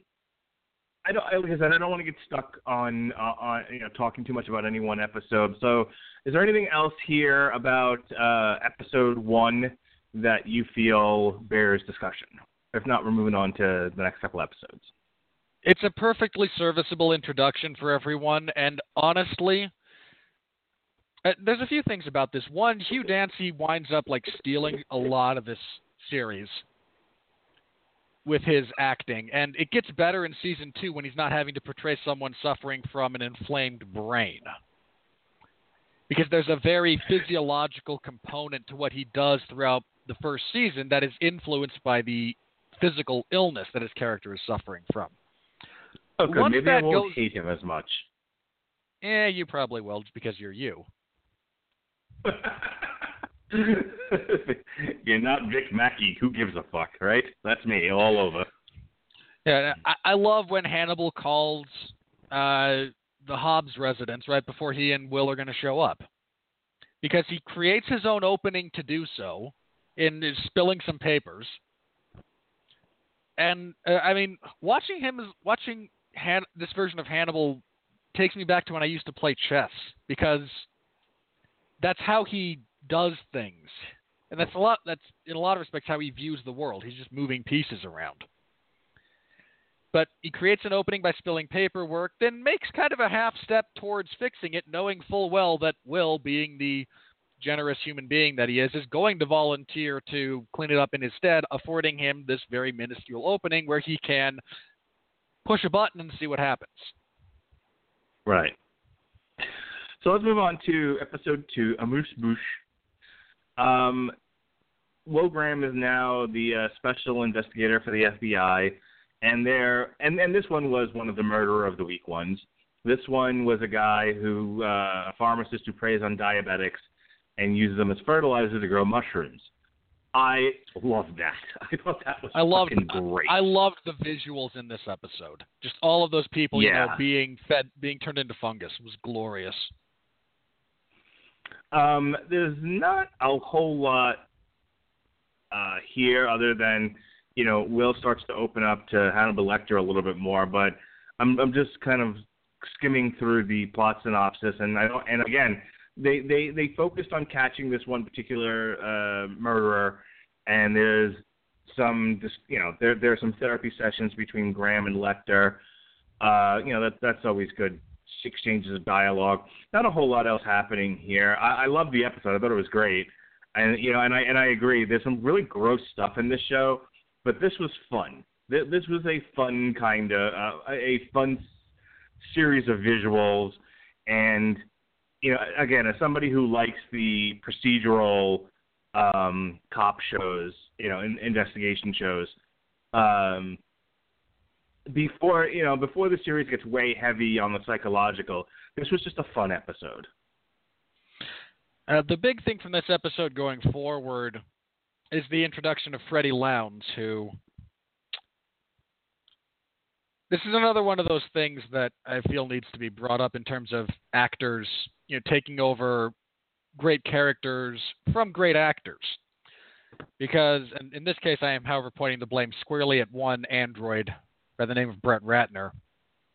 I don't. Like I said, I don't want to get stuck on uh, on you know talking too much about any one episode. So, is there anything else here about uh, episode one that you feel bears discussion? If not, we're moving on to the next couple episodes. It's a perfectly serviceable introduction for everyone, and honestly, uh, there's a few things about this. One, Hugh Dancy winds up like stealing a lot of this series with his acting, and it gets better in season two when he's not having to portray someone suffering from an inflamed brain. Because there's a very physiological component to what he does throughout the first season that is influenced by the physical illness that his character is suffering from. Okay. Once Maybe I won't goes- hate him as much. Eh, you probably will, just because you're you. *laughs* You're not Vic Mackey. Who gives a fuck, right? That's me all over. Yeah, I, I love when Hannibal calls uh, the Hobbs residence right before he and Will are going to show up, because he creates his own opening to do so, in is spilling some papers. And uh, I mean, watching him is watching Han- this version of Hannibal takes me back to when I used to play chess because that's how he does things, and that's a lot. That's in a lot of respects how he views the world. He's just moving pieces around. But he creates an opening by spilling paperwork, then makes kind of a half step towards fixing it, knowing full well that Will, being the generous human being that he is, is going to volunteer to clean it up in his stead, affording him this very minuscule opening where he can push a button and see what happens. Right. So let's move on to episode two, Amuse Bouche. Um, Will Graham is now the uh, special investigator for the FBI, and there, and and this one was one of the murderer of the week ones. This one was a guy who, uh, a pharmacist who preys on diabetics and uses them as fertilizer to grow mushrooms. I love that. *laughs* I thought that was I loved fucking great. I loved the visuals in this episode. Just all of those people, you know, being fed being turned into fungus was glorious. Um, there's not a whole lot uh, here other than you know Will starts to open up to Hannibal Lecter a little bit more, but I'm I'm just kind of skimming through the plot synopsis, and I don't and again they they they focused on catching this one particular uh, murderer, and there's some you know there there are some therapy sessions between Graham and Lecter. Uh, you know that that's always good exchanges of dialogue. Not a whole lot else happening here. I, I love the episode. I thought it was great, and you know, and I and I agree. There's some really gross stuff in this show, but this was fun. This, this was a fun kind of uh, a fun series of visuals, and you know, again, as somebody who likes the procedural um, cop shows, you know, in, investigation shows. Um, before you know before the series gets way heavy on the psychological this was just a fun episode Uh, the big thing from this episode going forward is the introduction of Freddie Lounds, who. This is another one of those things that I feel needs to be brought up in terms of actors, you know, taking over great characters from great actors. because in, in this case, I am, however, pointing the blame squarely at one android by the name of Brett Ratner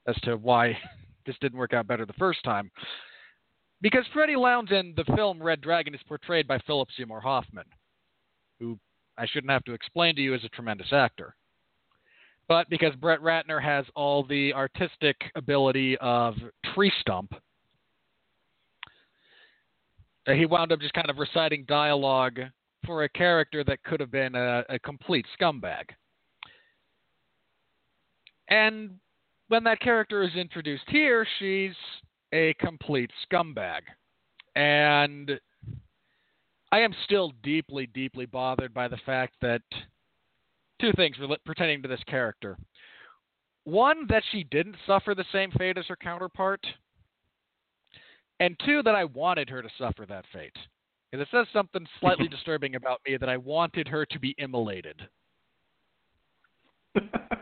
as to why *laughs* this didn't work out better the first time. Because Freddie Lounds in the film Red Dragon is portrayed by Philip Seymour Hoffman, who I shouldn't have to explain to you is a tremendous actor. But because Brett Ratner has all the artistic ability of Tree Stump, uh, he wound up just kind of reciting dialogue for a character that could have been a, a complete scumbag. And when that character is introduced here, she's a complete scumbag. And I am still deeply, deeply bothered by the fact that two things were pertaining to this character. One, that she didn't suffer the same fate as her counterpart. And two, that I wanted her to suffer that fate. Because it says something slightly *laughs* disturbing about me that I wanted her to be immolated. *laughs*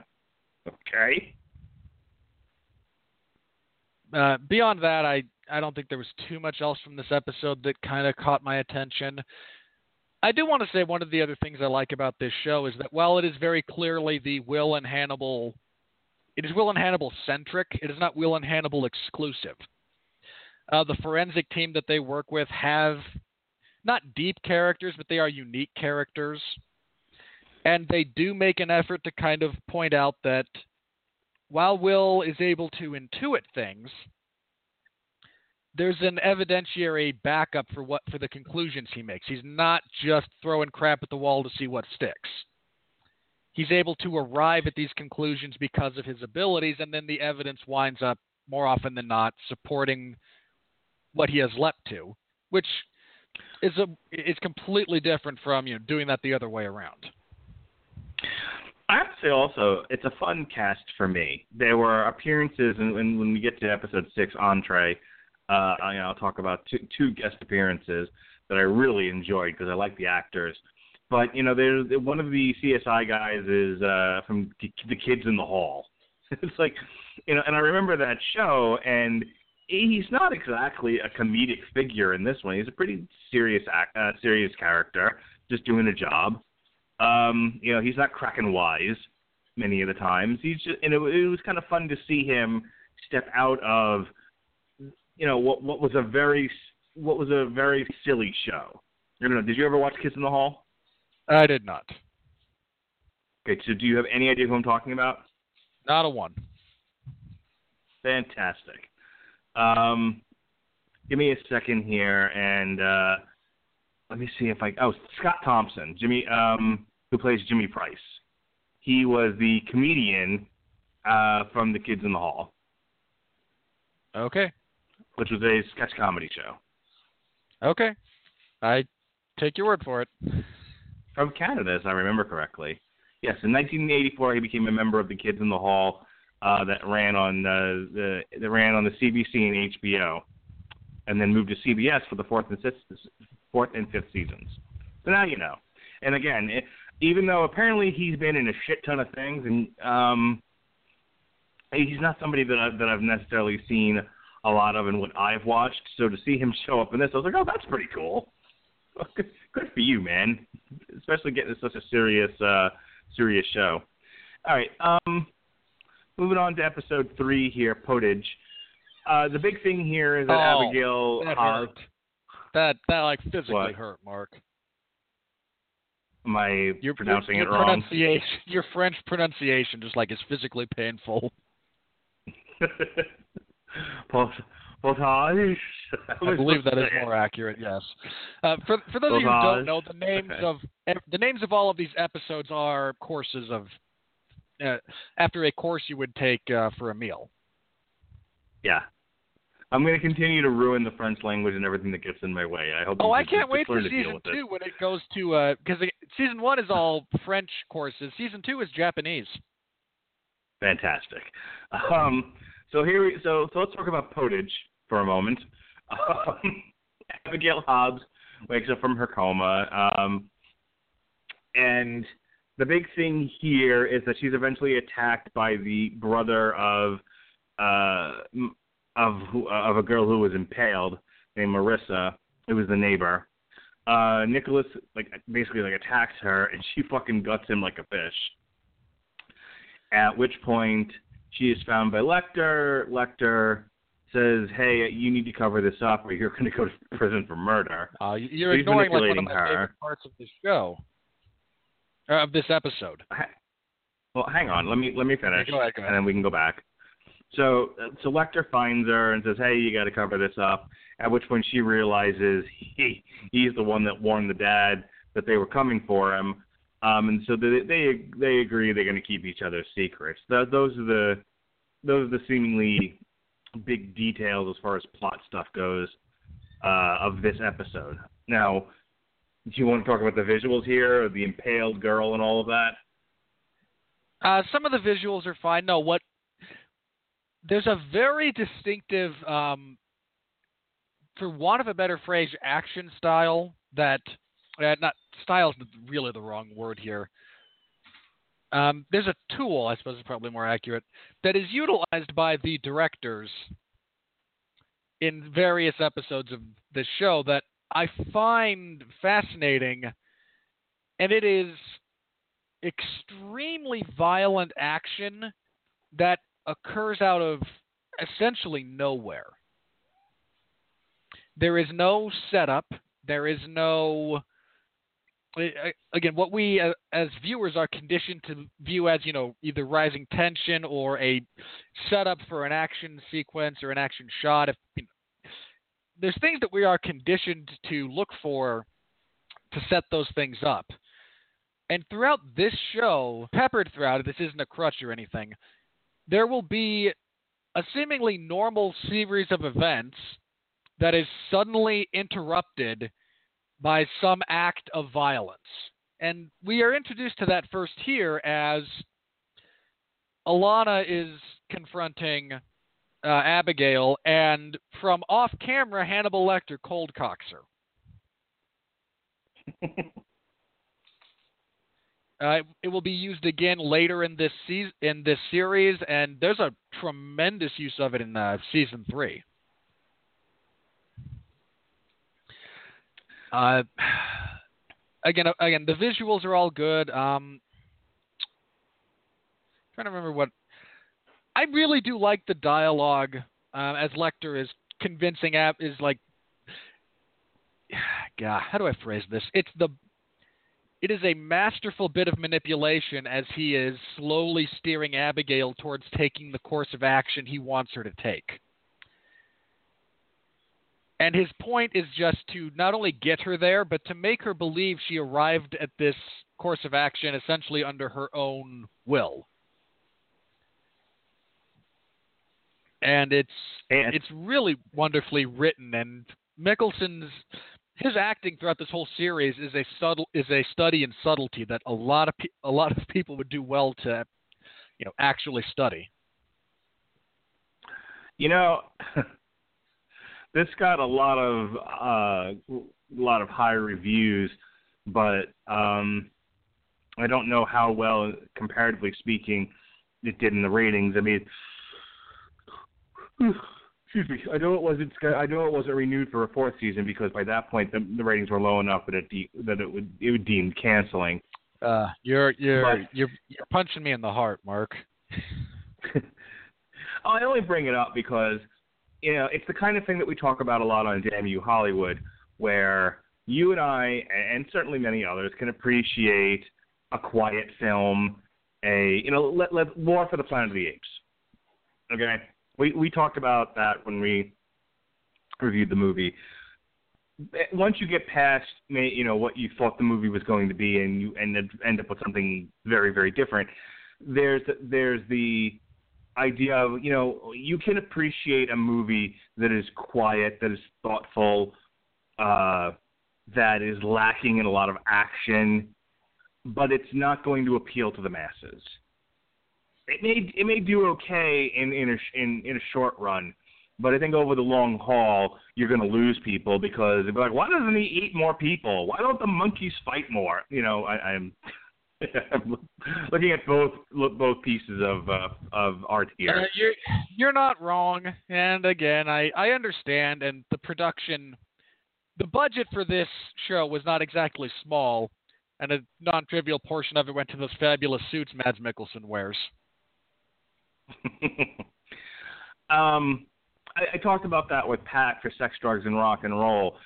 okay. Uh, beyond that, I I don't think there was too much else from this episode that kind of caught my attention. I do want to say one of the other things I like about this show is that while it is very clearly the Will and Hannibal, it is Will and Hannibal centric. It is not Will and Hannibal exclusive. Uh, the forensic team that they work with have not deep characters, but they are unique characters. And they do make an effort to kind of point out that while Will is able to intuit things, there's an evidentiary backup for what for the conclusions he makes. He's not just throwing crap at the wall to see what sticks. He's able to arrive at these conclusions because of his abilities, and then the evidence winds up more often than not supporting what he has leapt to, which is a is completely different from you know doing that the other way around. I have to say also, it's a fun cast for me. There were appearances, and when, when we get to episode six, Entree, uh, I, I'll talk about two, two guest appearances that I really enjoyed because I like the actors. But you know, there's one of the CSI guys is uh, from the Kids in the Hall. *laughs* it's like, you know, and I remember that show, and he's not exactly a comedic figure in this one. He's a pretty serious act, uh, serious character, just doing a job. Um, you know, he's not cracking wise many of the times. He's just, and it, it was kind of fun to see him step out of, you know, what what was a very what was a very silly show. I don't know. Did you ever watch Kids in the Hall? I did not. Okay, so do you have any idea who I'm talking about? Not a one. Fantastic. Um, give me a second here, and uh, let me see if I. Oh, Scott Thompson, Jimmy, um, who plays Jimmy Price. He was the comedian uh, from The Kids in the Hall. Okay. Which was a sketch comedy show. Okay. I take your word for it. From Canada, as I remember correctly. Yes, in 1984, he became a member of The Kids in the Hall uh, that ran on uh, the that ran on the CBC and HBO, and then moved to CBS for the fourth and fifth fourth and fifth seasons. So now you know. And again, it, even though apparently he's been in a shit ton of things, and um, he's not somebody that I've, that I've necessarily seen a lot of in what I've watched. So to see him show up in this, I was like, oh, that's pretty cool. *laughs* Good, good for you, man. Especially getting such a serious, uh, serious show. All right. Um, moving on to episode three here, Potage. Uh, the big thing here is that oh, Abigail that hurt. That that like physically What? hurt, Mark. Am I Your pronouncing your it wrong? pronunciation, your French pronunciation, just like is physically painful. *laughs* Potage. I believe that is more accurate. Yes. Uh, for for those of you who don't know, the names of the names of all of these episodes are courses of uh, after a course you would take uh, for a meal. Yeah. I'm going to continue to ruin the French language and everything that gets in my way. I hope. Oh, I can't wait for learn to deal season with it. two when it goes to because season one is all French courses. Season two is Japanese. Fantastic. *laughs* Um, so here, we, so so let's talk about Potage for a moment. Um, *laughs* Abigail Hobbs wakes up from her coma, um, and the big thing here is that she's eventually attacked by the brother of uh, of who, of a girl who was impaled named Marissa, who was the neighbor. uh, Nicholas like basically like attacks her, and she fucking guts him like a fish. At which point she is found by Lecter. Lecter says, "Hey, you need to cover this up, or you're going to go to prison for murder." Uh, you're He's ignoring like one of manipulating my her. favorite parts of the show, uh, of this episode. Well, hang on. Let me let me finish, go ahead, go ahead. and then we can go back. So, uh, so Lecter finds her and says, "Hey, you got to cover this up." At which point she realizes he he's the one that warned the dad that they were coming for him, um, and so they they they agree they're going to keep each other's secrets. Th those are the those are the seemingly big details as far as plot stuff goes uh, of this episode. Now, do you want to talk about the visuals here, the impaled girl, and all of that? Uh, some of the visuals are fine. No, what there's a very distinctive, um, for want of a better phrase, action style that uh, not style is really the wrong word here. Um, there's a tool, I suppose is probably more accurate, that is utilized by the directors in various episodes of the show that I find fascinating, and it is extremely violent action that occurs out of essentially nowhere. There is no setup. There is no. Again, what we as viewers are conditioned to view as, you know, either rising tension or a setup for an action sequence or an action shot. If you know, there's things that we are conditioned to look for to set those things up. And throughout this show, peppered throughout this isn't a crutch or anything, there will be a seemingly normal series of events that is suddenly interrupted by some act of violence. And we are introduced to that first here as Alana is confronting uh, Abigail, and from off camera, Hannibal Lecter cold cocks her. *laughs* Uh, it will be used again later in this season, in this series, and there's a tremendous use of it in uh, season three. Uh, *sighs* again, uh, again, the visuals are all good. Um, trying to remember what I really do like the dialogue uh, as Lecter is convincing Ab is like, *sighs* God, how do I phrase this? It's the it is a masterful bit of manipulation as he is slowly steering Abigail towards taking the course of action he wants her to take. And his point is just to not only get her there, but to make her believe she arrived at this course of action essentially under her own will. And it's And- it's really wonderfully written and Mikkelsen's his acting throughout this whole series is a subtle is a study in subtlety that a lot of pe- a lot of people would do well to you know actually study. You know, *laughs* this got a lot of uh, a lot of high reviews, but um, I don't know how well, comparatively speaking, it did in the ratings. I mean, excuse me. I know it wasn't. I know it wasn't renewed for a fourth season because by that point the, the ratings were low enough that it de- that it would it would deem canceling. Uh, you're you're But- you're you're punching me in the heart, Mark. *laughs* I only bring it up because you know it's the kind of thing that we talk about a lot on Damn You Hollywood, where you and I, and certainly many others, can appreciate a quiet film, a you know, let, let War for the Planet of the Apes. Okay, we we talked about that when we reviewed the movie. Once you get past, you know, what you thought the movie was going to be, and you end up, end up with something very, very different. There's there's the idea of you know you can appreciate a movie that is quiet, that is thoughtful, uh, that is lacking in a lot of action, but it's not going to appeal to the masses. It may it may do okay in in a in in a short run, but I think over the long haul you're going to lose people because they'll be like, why doesn't he eat more people? Why don't the monkeys fight more? You know, I, I'm. *laughs* I'm looking at both both pieces of uh, of art here. Uh, you're you're not wrong, and again, I I understand, and the production the budget for this show was not exactly small, and a non-trivial portion of it went to those fabulous suits Mads Mikkelsen wears. *laughs* um, I, I talked about that with Pat for Sex, Drugs, and Rock and Roll.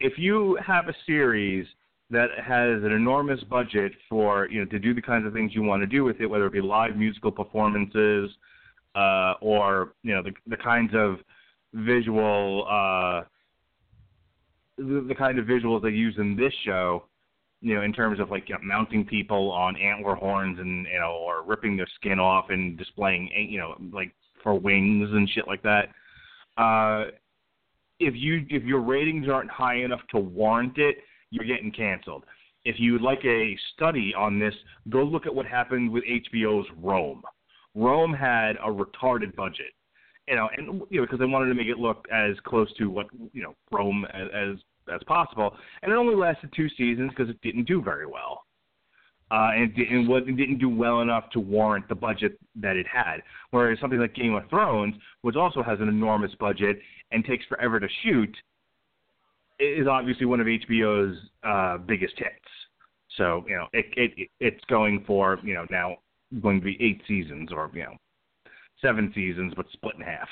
If you have a series that has an enormous budget for you know to do the kinds of things you want to do with it, whether it be live musical performances uh, or you know the the kinds of visual uh, the, the kind of visuals they use in this show, you know, in terms of like you know, mounting people on antler horns and you know, or ripping their skin off and displaying, you know, like for wings and shit like that. Uh, if you if your ratings aren't high enough to warrant it, you're getting canceled. If you'd like a study on this, go look at what happened with HBO's Rome. Rome had a retarded budget, you know, and you know because they wanted to make it look as close to what you know Rome as as, as possible, and it only lasted two seasons because it didn't do very well. Uh, and it didn't, it didn't do well enough to warrant the budget that it had. Whereas something like Game of Thrones, which also has an enormous budget and takes forever to shoot, is obviously one of HBO's uh, biggest hits. So you know, it, it it's going for you know now going to be eight seasons or you know seven seasons, but split in half.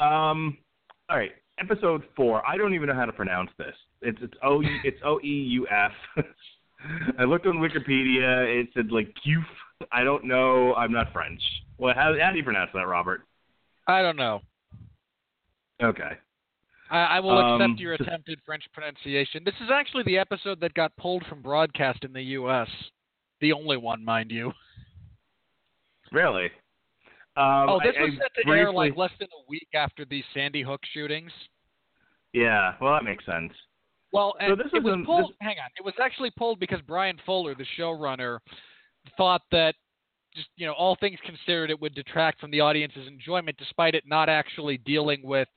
Um, all right, episode four. I don't even know how to pronounce this. It's it's O it's O E U F. *laughs* I looked on Wikipedia. It said like Qf. I don't know. I'm not French. Well, how, how do you pronounce that, Robert? I don't know. Okay. I, I will Um, accept your attempted French pronunciation. This is actually the episode that got pulled from broadcast in the U.S. The only one, mind you. Really? Um, oh, this I- was set to air like less than a week after the Sandy Hook shootings. Yeah. Well, that makes sense. Well, So this it was pulled. this- Hang on, it was actually pulled because Bryan Fuller, the showrunner, thought that just you know all things considered, it would detract from the audience's enjoyment, despite it not actually dealing with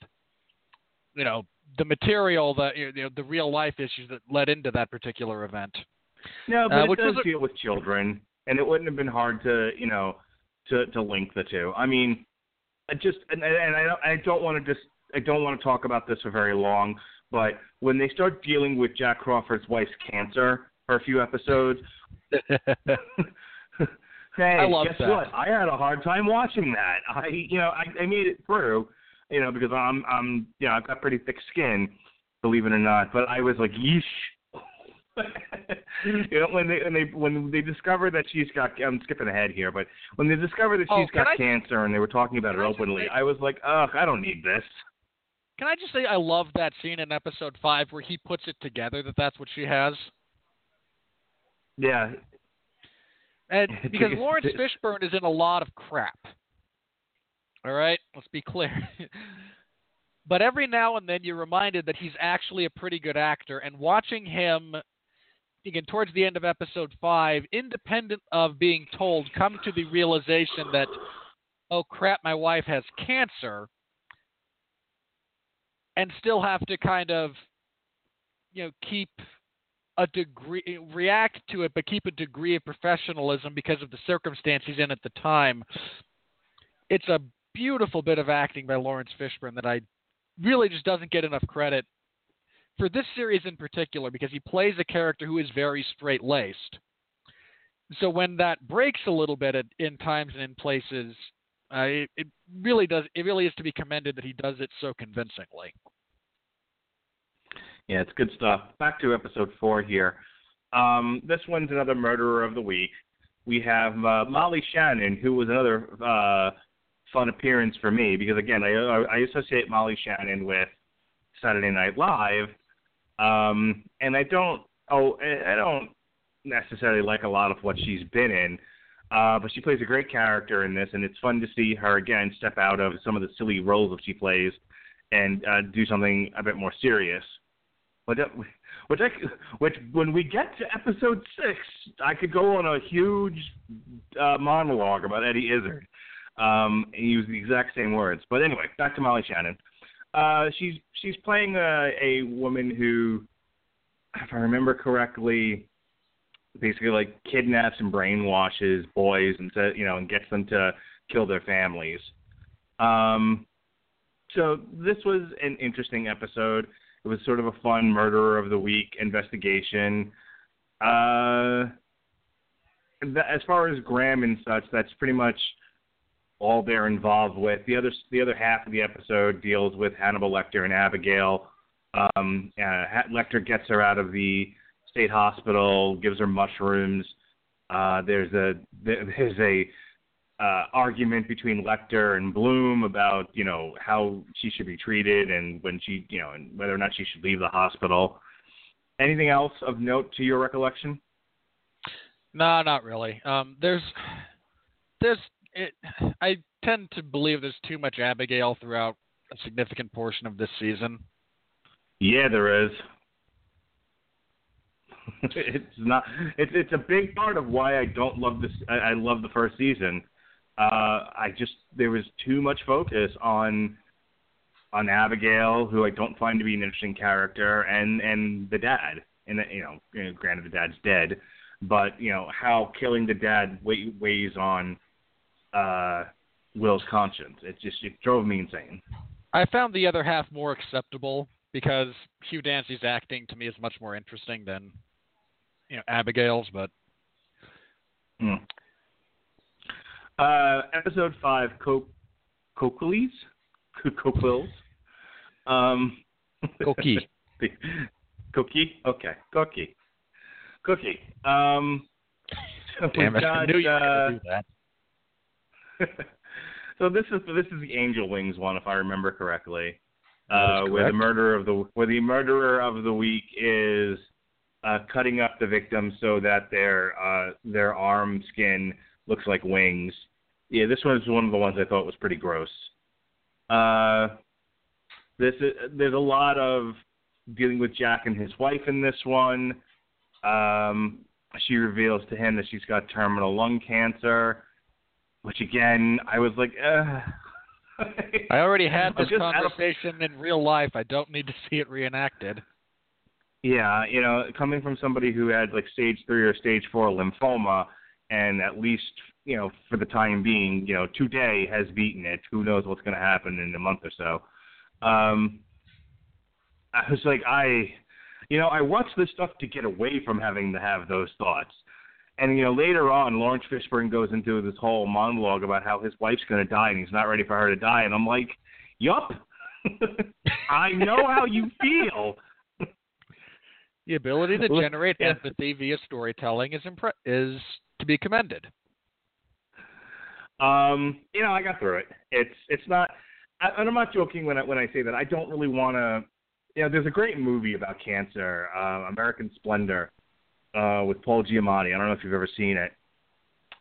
you know the material that you know the real life issues that led into that particular event. No, but Uh, it does deal with children, and it wouldn't have been hard to, you know, to to link the two. I mean, I just and, and I don't I don't want to just I don't want to talk about this for very long, but when they start dealing with Jack Crawford's wife's cancer for a few episodes, *laughs* hey, I love guess that. what? I had a hard time watching that. I you know I, I made it through, you know, because I'm I'm you know I've got pretty thick skin, believe it or not. But I was like, yeesh. *laughs* you know, when they when they when they discover that she's got I'm skipping ahead here, but when they discover that Oh, she's can got I- cancer and they were talking about it I openly, say- I was like, ugh, I don't need this. Can I just say I love that scene in episode five where he puts it together that that's what she has, Yeah, and *laughs* because Laurence Fishburne is in a lot of crap. All right, let's be clear. *laughs* but every now and then you're reminded that he's actually a pretty good actor, and watching him again towards the end of episode five, independent of being told, come to the realization that, oh crap, my wife has cancer, and still have to kind of, you know, keep a degree, react to it, but keep a degree of professionalism because of the circumstance he's in at the time. It's a beautiful bit of acting by Laurence Fishburne that I really just doesn't get enough credit for this series in particular because he plays a character who is very straight laced. So when that breaks a little bit at, in times and in places, uh, it, it really does. It really is to be commended that he does it so convincingly. Yeah, it's good stuff. Back to episode four here. Um, this one's another murderer of the week. We have uh, Molly Shannon, who was another uh, fun appearance for me because again, I I associate Molly Shannon with Saturday Night Live, um, and I don't oh I don't necessarily like a lot of what she's been in. Uh, but she plays a great character in this, and it's fun to see her again step out of some of the silly roles that she plays and uh, do something a bit more serious. Which, which, I, which, when we get to episode six, I could go on a huge uh, monologue about Eddie Izzard um, and use the exact same words. But anyway, back to Molly Shannon. Uh, she's she's playing a, a woman who, if I remember correctly, basically like kidnaps and brainwashes boys and sa- you know and gets them to kill their families. Um, so this was an interesting episode. It was sort of a fun murderer of the week investigation. Uh, as far as Graham and such, that's pretty much all they're involved with. The other the other half of the episode deals with Hannibal Lecter and Abigail. Um, uh, Lecter gets her out of the state hospital, gives her mushrooms. Uh, there's a there's a uh, argument between Lecter and Bloom about you know how she should be treated and when she you know and whether or not she should leave the hospital. Anything else of note to your recollection? No, not really. Um, there's there's it, I tend to believe there's too much Abigail throughout a significant portion of this season. Yeah, there is. *laughs* it's not. It's it's a big part of why I don't love this. I, I love the first season. Uh, I just there was too much focus on on Abigail, who I don't find to be an interesting character, and and the dad. And you know, granted the dad's dead, but you know how killing the dad weighs on uh, Will's conscience. It just it drove me insane. I found the other half more acceptable because Hugh Dancy's acting to me is much more interesting than you know Abigail's. But mm. uh, episode five, Co- Coquilles, Coquilles, um, *laughs* Cookie, Cookie, okay, Cookie, Cookie. Um, so Damn it! Got, I knew you uh, do that. *laughs* so this is this is the Angel Wings one, if I remember correctly, uh, where the murderer of the where the murderer of the week is uh, cutting up the victim so that their uh, their arm skin looks like wings. Yeah, this one is one of the ones I thought was pretty gross. Uh, this is, there's a lot of dealing with Jack and his wife in this one. Um, she reveals to him that she's got terminal lung cancer, which again I was like, uh. I already had *laughs* this out of- conversation in real life. I don't need to see it reenacted. Yeah, you know, coming from somebody who had like stage three or stage four lymphoma, and at least you know for the time being, you know, today has beaten it. Who knows what's going to happen in a month or so? Um, I was like, I, you know, I watch this stuff to get away from having to have those thoughts. And you know, later on, Laurence Fishburne goes into this whole monologue about how his wife's going to die and he's not ready for her to die, and I'm like, yup, *laughs* I know how you feel. *laughs* The ability to generate yeah. empathy via storytelling is impre- is to be commended. Um, you know, I got through it. It's it's not, I, and I'm not joking when I when I say that. I don't really want to. You know, there's a great movie about cancer, uh, American Splendor, uh, with Paul Giamatti. I don't know if you've ever seen it,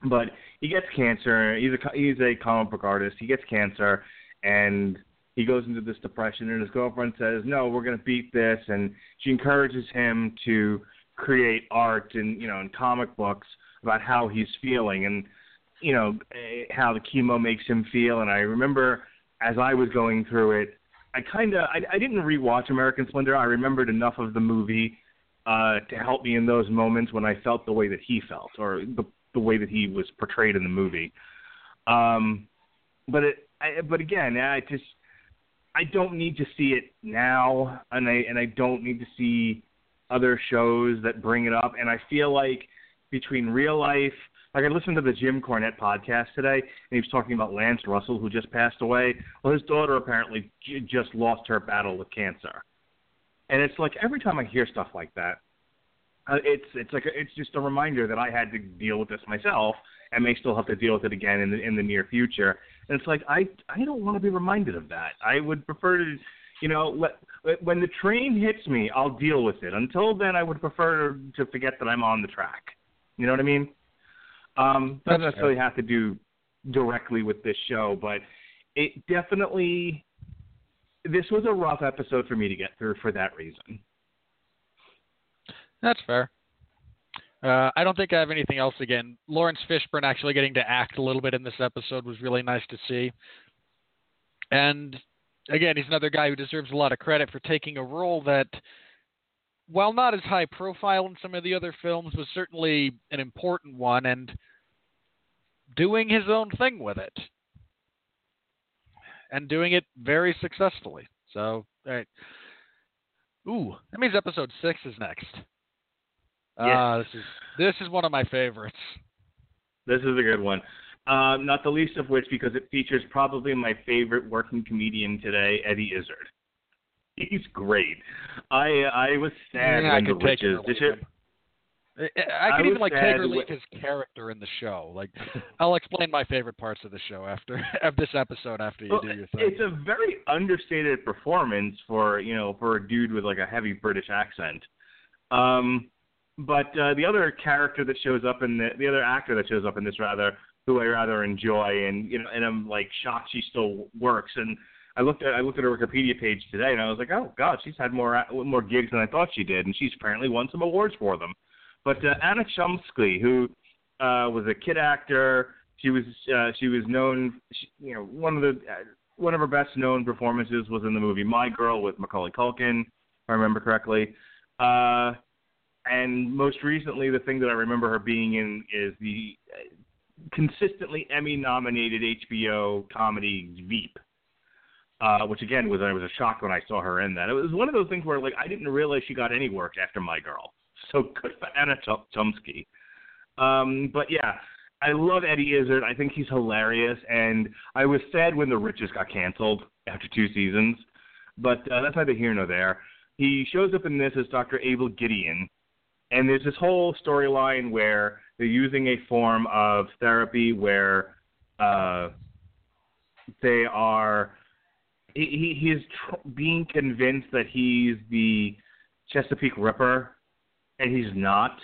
but he gets cancer. He's a he's a comic book artist. He gets cancer, and he goes into this depression. And his girlfriend says, "No, we're going to beat this," and she encourages him to create art and you know and comic books about how he's feeling and you know eh, how the chemo makes him feel. And I remember as I was going through it, I kind of I, I didn't rewatch American Splendor. I remembered enough of the movie uh, to help me in those moments when I felt the way that he felt or the the way that he was portrayed in the movie. Um, but it, I, but again, I just I don't need to see it now, and I and I don't need to see other shows that bring it up. And I feel like between real life, like I listened to the Jim Cornette podcast today, and he was talking about Lance Russell, who just passed away. Well, his daughter apparently j- just lost her battle with cancer, and it's like every time I hear stuff like that, uh, it's it's like a, it's just a reminder that I had to deal with this myself, and may still have to deal with it again in the in the near future. And it's like I I don't want to be reminded of that. I would prefer to, you know, let when the train hits me, I'll deal with it. Until then, I would prefer to forget that I'm on the track. You know what I mean? Um, doesn't necessarily have to do directly with this show, but it definitely. This was a rough episode for me to get through for that reason. That's fair. Uh, I don't think I have anything else. Again, Laurence Fishburne actually getting to act a little bit in this episode was really nice to see. And again, he's another guy who deserves a lot of credit for taking a role that, while not as high profile in some of the other films, was certainly an important one and doing his own thing with it. And doing it very successfully. So, all right. Ooh, that means episode six is next. Yes. Uh, this is this is one of my favorites. This is a good one. Uh, not the least of which because it features probably my favorite working comedian today, Eddie Izzard. He's great. I I was sad Yeah, I when the take it witches. Did you? I, I I could was even like take or leave his character in the show. Like, I'll explain my favorite parts of the show after *laughs* of this episode after you Well, do your thing. it's a very understated performance for you know for a dude with like a heavy British accent. Um, but uh, the other character that shows up in the the other actor that shows up in this rather who I rather enjoy and you know and I'm like shocked she still works and I looked at I looked at her Wikipedia page today and I was like oh god she's had more more gigs than I thought she did and she's apparently won some awards for them. But uh, Anna Chlumsky who uh, was a kid actor she was uh, she was known she, you know one of the uh, one of her best known performances was in the movie My Girl with Macaulay Culkin if I remember correctly. Uh, and most recently, the thing that I remember her being in is the uh, consistently Emmy nominated HBO comedy Veep. Uh, which again was I was a shock when I saw her in that. It was one of those things where like I didn't realize she got any work after My Girl. So good for Anna Chlumsky. Um, but yeah, I love Eddie Izzard. I think he's hilarious, and I was sad when The Riches got canceled after two seasons. But uh, that's neither here nor there. He shows up in this as Dr. Abel Gideon, and there's this whole storyline where they're using a form of therapy where uh, they are he, he is tr- being convinced that he's the Chesapeake Ripper, and he's not.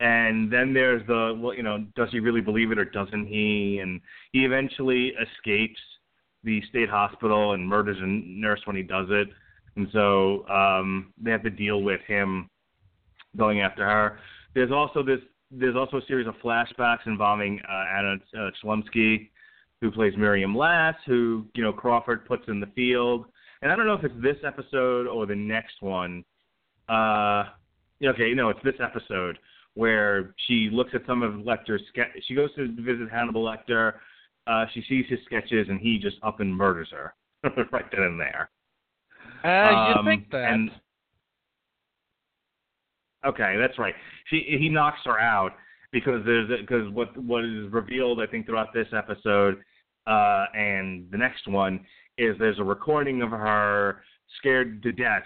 And then there's the well, you know, does he really believe it or doesn't he? And he eventually escapes the state hospital and murders a nurse when he does it. And so um, they have to deal with him going after her. There's also this. There's also a series of flashbacks involving uh, Anna uh, Chlumsky, who plays Miriam Lass, who you know Crawford puts in the field. And I don't know if it's this episode or the next one. Uh, okay, no, it's this episode where she looks at some of Lecter's ske- She goes to visit Hannibal Lecter. Uh, she sees his sketches, and he just up and murders her *laughs* right then and there. Uh, Um, you think that? and- Okay, that's right. She he knocks her out because there's because what what is revealed I think throughout this episode uh, and the next one is there's a recording of her scared to death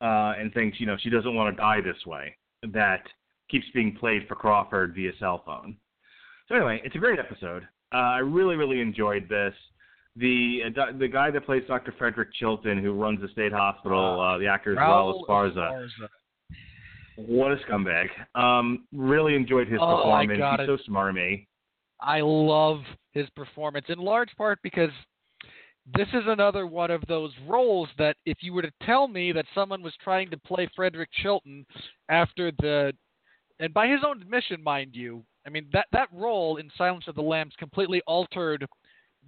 uh, and thinks you know she doesn't want to die this way that keeps being played for Crawford via cell phone. So anyway, it's a great episode. Uh, I really really enjoyed this. The uh, the guy that plays Dr. Frederick Chilton, who runs the state hospital, uh, the actor as well, Esparza. Esparza. What a scumbag. Um, really enjoyed his Oh, performance. He's so smarmy. I love his performance in large part because this is another one of those roles that if you were to tell me that someone was trying to play Frederick Chilton after the and by his own admission mind you I mean that that role in Silence of the Lambs completely altered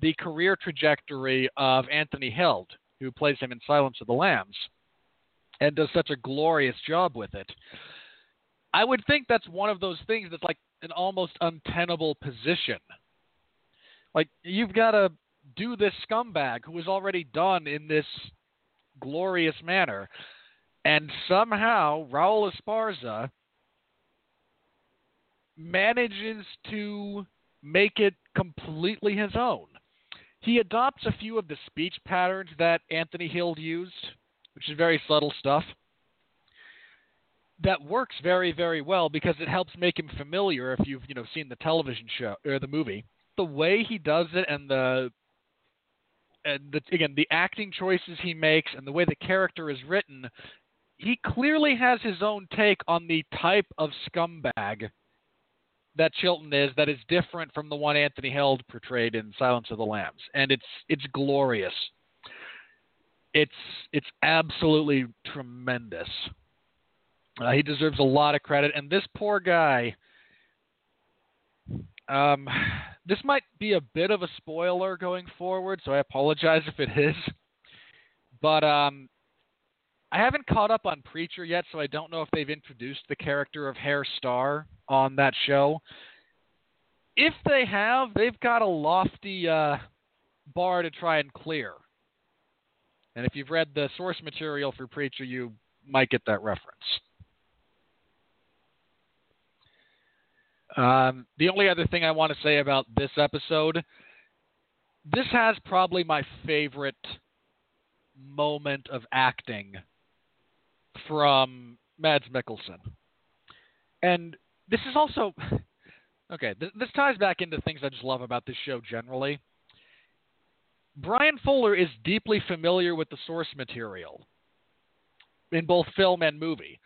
the career trajectory of Anthony Heald who plays him in Silence of the Lambs and does such a glorious job with it. I would think that's one of those things that's like an almost untenable position. Like you've got to do this scumbag who was already done in this glorious manner, and somehow Raul Esparza manages to make it completely his own. He adopts a few of the speech patterns that Anthony Heald used, which is very subtle stuff that works very very well because it helps make him familiar if you've you know seen the television show or the movie the way he does it and the and the, again the acting choices he makes and the way the character is written he clearly has his own take on the type of scumbag that Chilton is that is different from the one Anthony Heald portrayed in Silence of the Lambs. And it's it's glorious. It's it's absolutely tremendous. Uh, he deserves a lot of credit. And this poor guy, um, this might be a bit of a spoiler going forward, so I apologize if it is. But um, I haven't caught up on Preacher yet, so I don't know if they've introduced the character of Herr Starr on that show. If they have, they've got a lofty uh, bar to try and clear. And if you've read the source material for Preacher, you might get that reference. Um, the only other thing I want to say about this episode, this has probably my favorite moment of acting from Mads Mikkelsen. And this is also *laughs* okay. This, this ties back into things I just love about this show generally. Bryan Fuller is deeply familiar with the source material in both film and movie.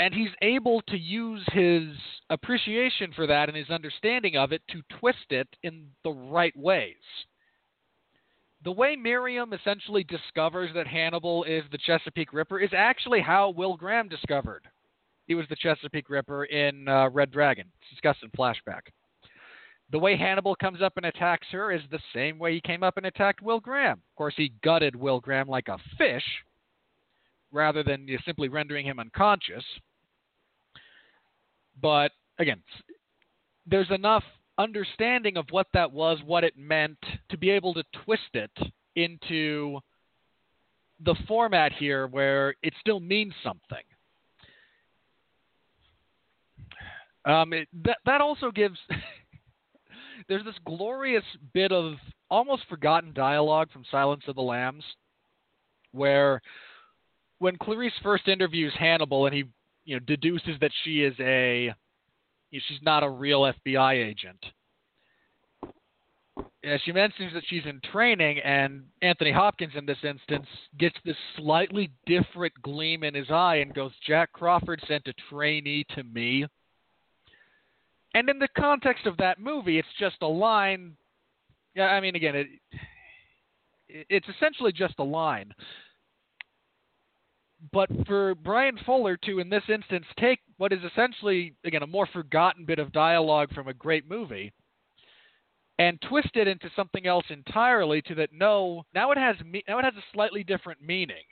And he's able to use his appreciation for that and his understanding of it to twist it in the right ways. The way Miriam essentially discovers that Hannibal is the Chesapeake Ripper is actually how Will Graham discovered he was the Chesapeake Ripper in uh, Red Dragon. It's discussed in flashback. The way Hannibal comes up and attacks her is the same way he came up and attacked Will Graham. Of course, he gutted Will Graham like a fish rather than you know, simply rendering him unconscious. But again, there's enough understanding of what that was, what it meant, to be able to twist it into the format here where it still means something. Um, it, that that also gives. *laughs* there's this glorious bit of almost forgotten dialogue from Silence of the Lambs, where when Clarice first interviews Hannibal and he you know deduces that she is a you know, she's not a real FBI agent. Yeah, she mentions that she's in training, and Anthony Hopkins, in this instance, gets this slightly different gleam in his eye and goes, Jack Crawford sent a trainee to me. And in the context of that movie, it's just a line. Yeah, I mean, again, it it's essentially just a line. But for Bryan Fuller to, in this instance, take what is essentially, again, a more forgotten bit of dialogue from a great movie and twist it into something else entirely to that no, now it has me- now it has a slightly different meaning.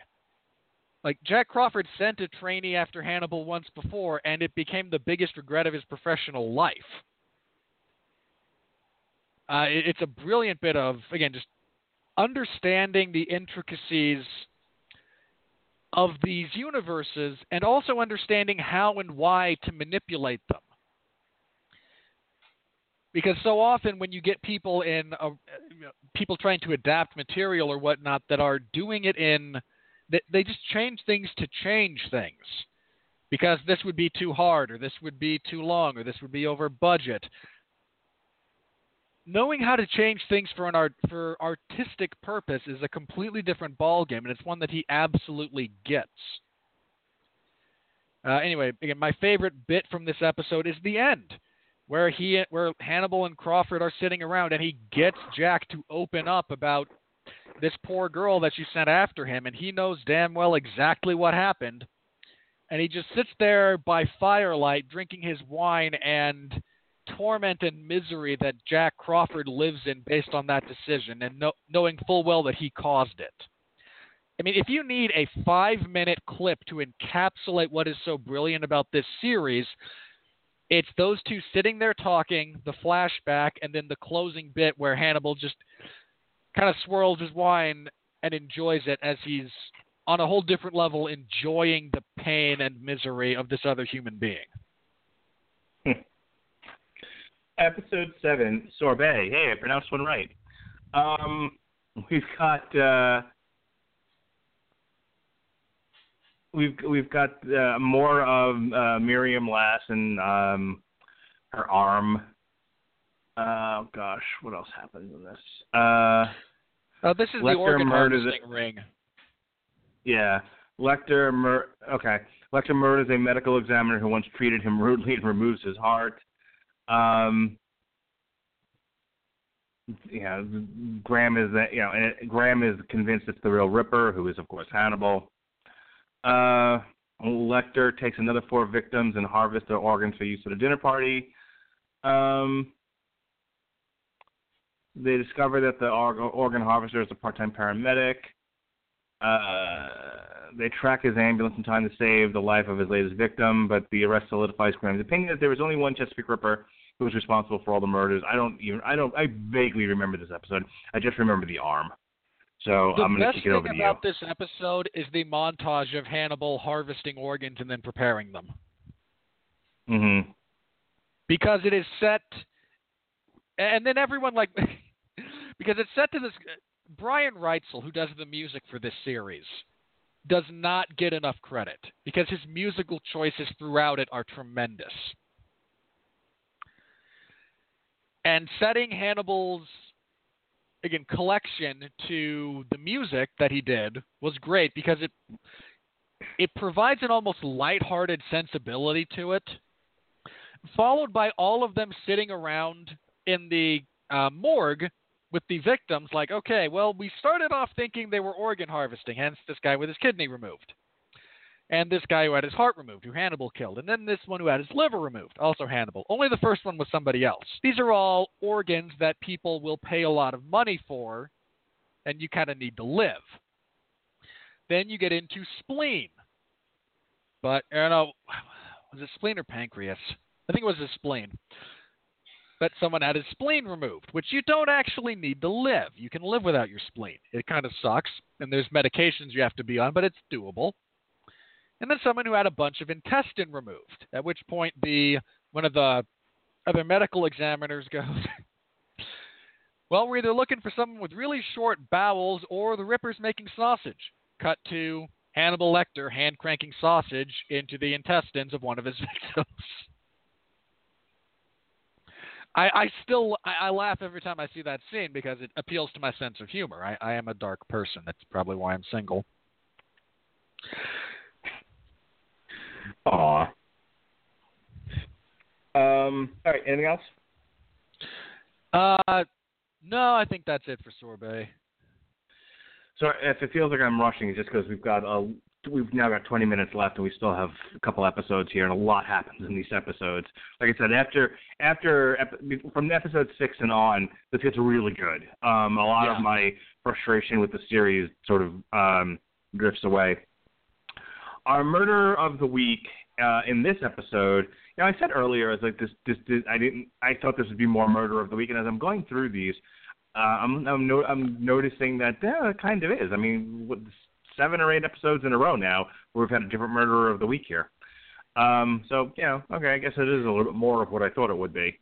Like Jack Crawford sent a trainee after Hannibal once before, and it became the biggest regret of his professional life. Uh, it, it's a brilliant bit of again just understanding the intricacies of these universes and also understanding how and why to manipulate them. Because so often when you get people in a, people trying to adapt material or whatnot that are doing it in they, they just change things to change things because this would be too hard or this would be too long or this would be over budget knowing how to change things for an art for artistic purpose is a completely different ballgame and it's one that he absolutely gets uh, anyway again my favorite bit from this episode is the end where he where hannibal and crawford are sitting around and he gets jack to open up about this poor girl that she sent after him, and he knows damn well exactly what happened. And he just sits there by firelight drinking his wine and torment and misery that Jack Crawford lives in based on that decision and know, knowing full well that he caused it. I mean, if you need a five minute clip to encapsulate what is so brilliant about this series, it's those two sitting there talking, the flashback, and then the closing bit where Hannibal just kind of swirls his wine and enjoys it as he's on a whole different level enjoying the pain and misery of this other human being. *laughs* Episode seven, sorbet. Hey, I pronounced one right. Um, we've got uh, we've we've got uh, more of uh, Miriam Lass and um, her arm. Oh gosh, what else happens in this? Uh, Oh, this is Lecter the organ murders harvesting ring. Yeah, Lecter. Mur- okay, Lecter murders a medical examiner who once treated him rudely and removes his heart. Um, yeah, Graham is that you know, and Graham is convinced it's the real Ripper, who is of course Hannibal. Uh, Lecter takes another four victims and harvests their organs for use at a dinner party. Um, they discover that the organ harvester is a part-time paramedic. Uh, they track his ambulance in time to save the life of his latest victim, but the arrest solidifies Graham's opinion that there was only one Chesapeake Ripper who was responsible for all the murders. I don't even I don't I vaguely remember this episode. I just remember the arm. So the I'm going to best kick it over to you. The thing about this episode is the montage of Hannibal harvesting organs and then preparing them. Mm-hmm. because it is set and then everyone like *laughs* because it's set to this Brian Reitzell who does the music for this series does not get enough credit because his musical choices throughout it are tremendous. And setting Hannibal's again collection to the music that he did was great because it it provides an almost lighthearted sensibility to it followed by all of them sitting around in the uh, morgue with the victims, like, okay, well, we started off thinking they were organ harvesting, hence this guy with his kidney removed. And this guy who had his heart removed, who Hannibal killed. And then this one who had his liver removed, also Hannibal. Only the first one was somebody else. These are all organs that people will pay a lot of money for, and you kind of need to live. Then you get into spleen. But, uh, I don't know, was it spleen or pancreas? I think it was his spleen. But someone had his spleen removed, which you don't actually need to live. You can live without your spleen. It kind of sucks, and there's medications you have to be on, but it's doable. And then someone who had a bunch of intestine removed, at which point the one of the other medical examiners *laughs* goes, Well, we're either looking for someone with really short bowels or the Ripper's making sausage. Cut to Hannibal Lecter hand cranking sausage into the intestines of one of his *laughs* victims. I, I still I, I laugh every time I see that scene because it appeals to my sense of humor. I, I am a dark person. That's probably why I'm single. Aw. Um. All right. Anything else? Uh, no, I think that's it for sorbet. So if it feels like I'm rushing, it's just because we've got a we've now got 20 minutes left, and we still have a couple episodes here, and a lot happens in these episodes. Like I said, after after from episode six and on, this gets really good. Um, a lot Yeah. of my frustration with the series sort of um, drifts away. Our murder of the week uh, in this episode, you know, I said earlier, I was like, this, this, this, I didn't, I thought this would be more murder of the week, and as I'm going through these, uh, I'm, I'm, no, I'm noticing that yeah, it kind of is. I mean, what, seven or eight episodes in a row now where we've had a different murderer of the week here. Um, so you know, okay, I guess it is a little bit more of what I thought it would be.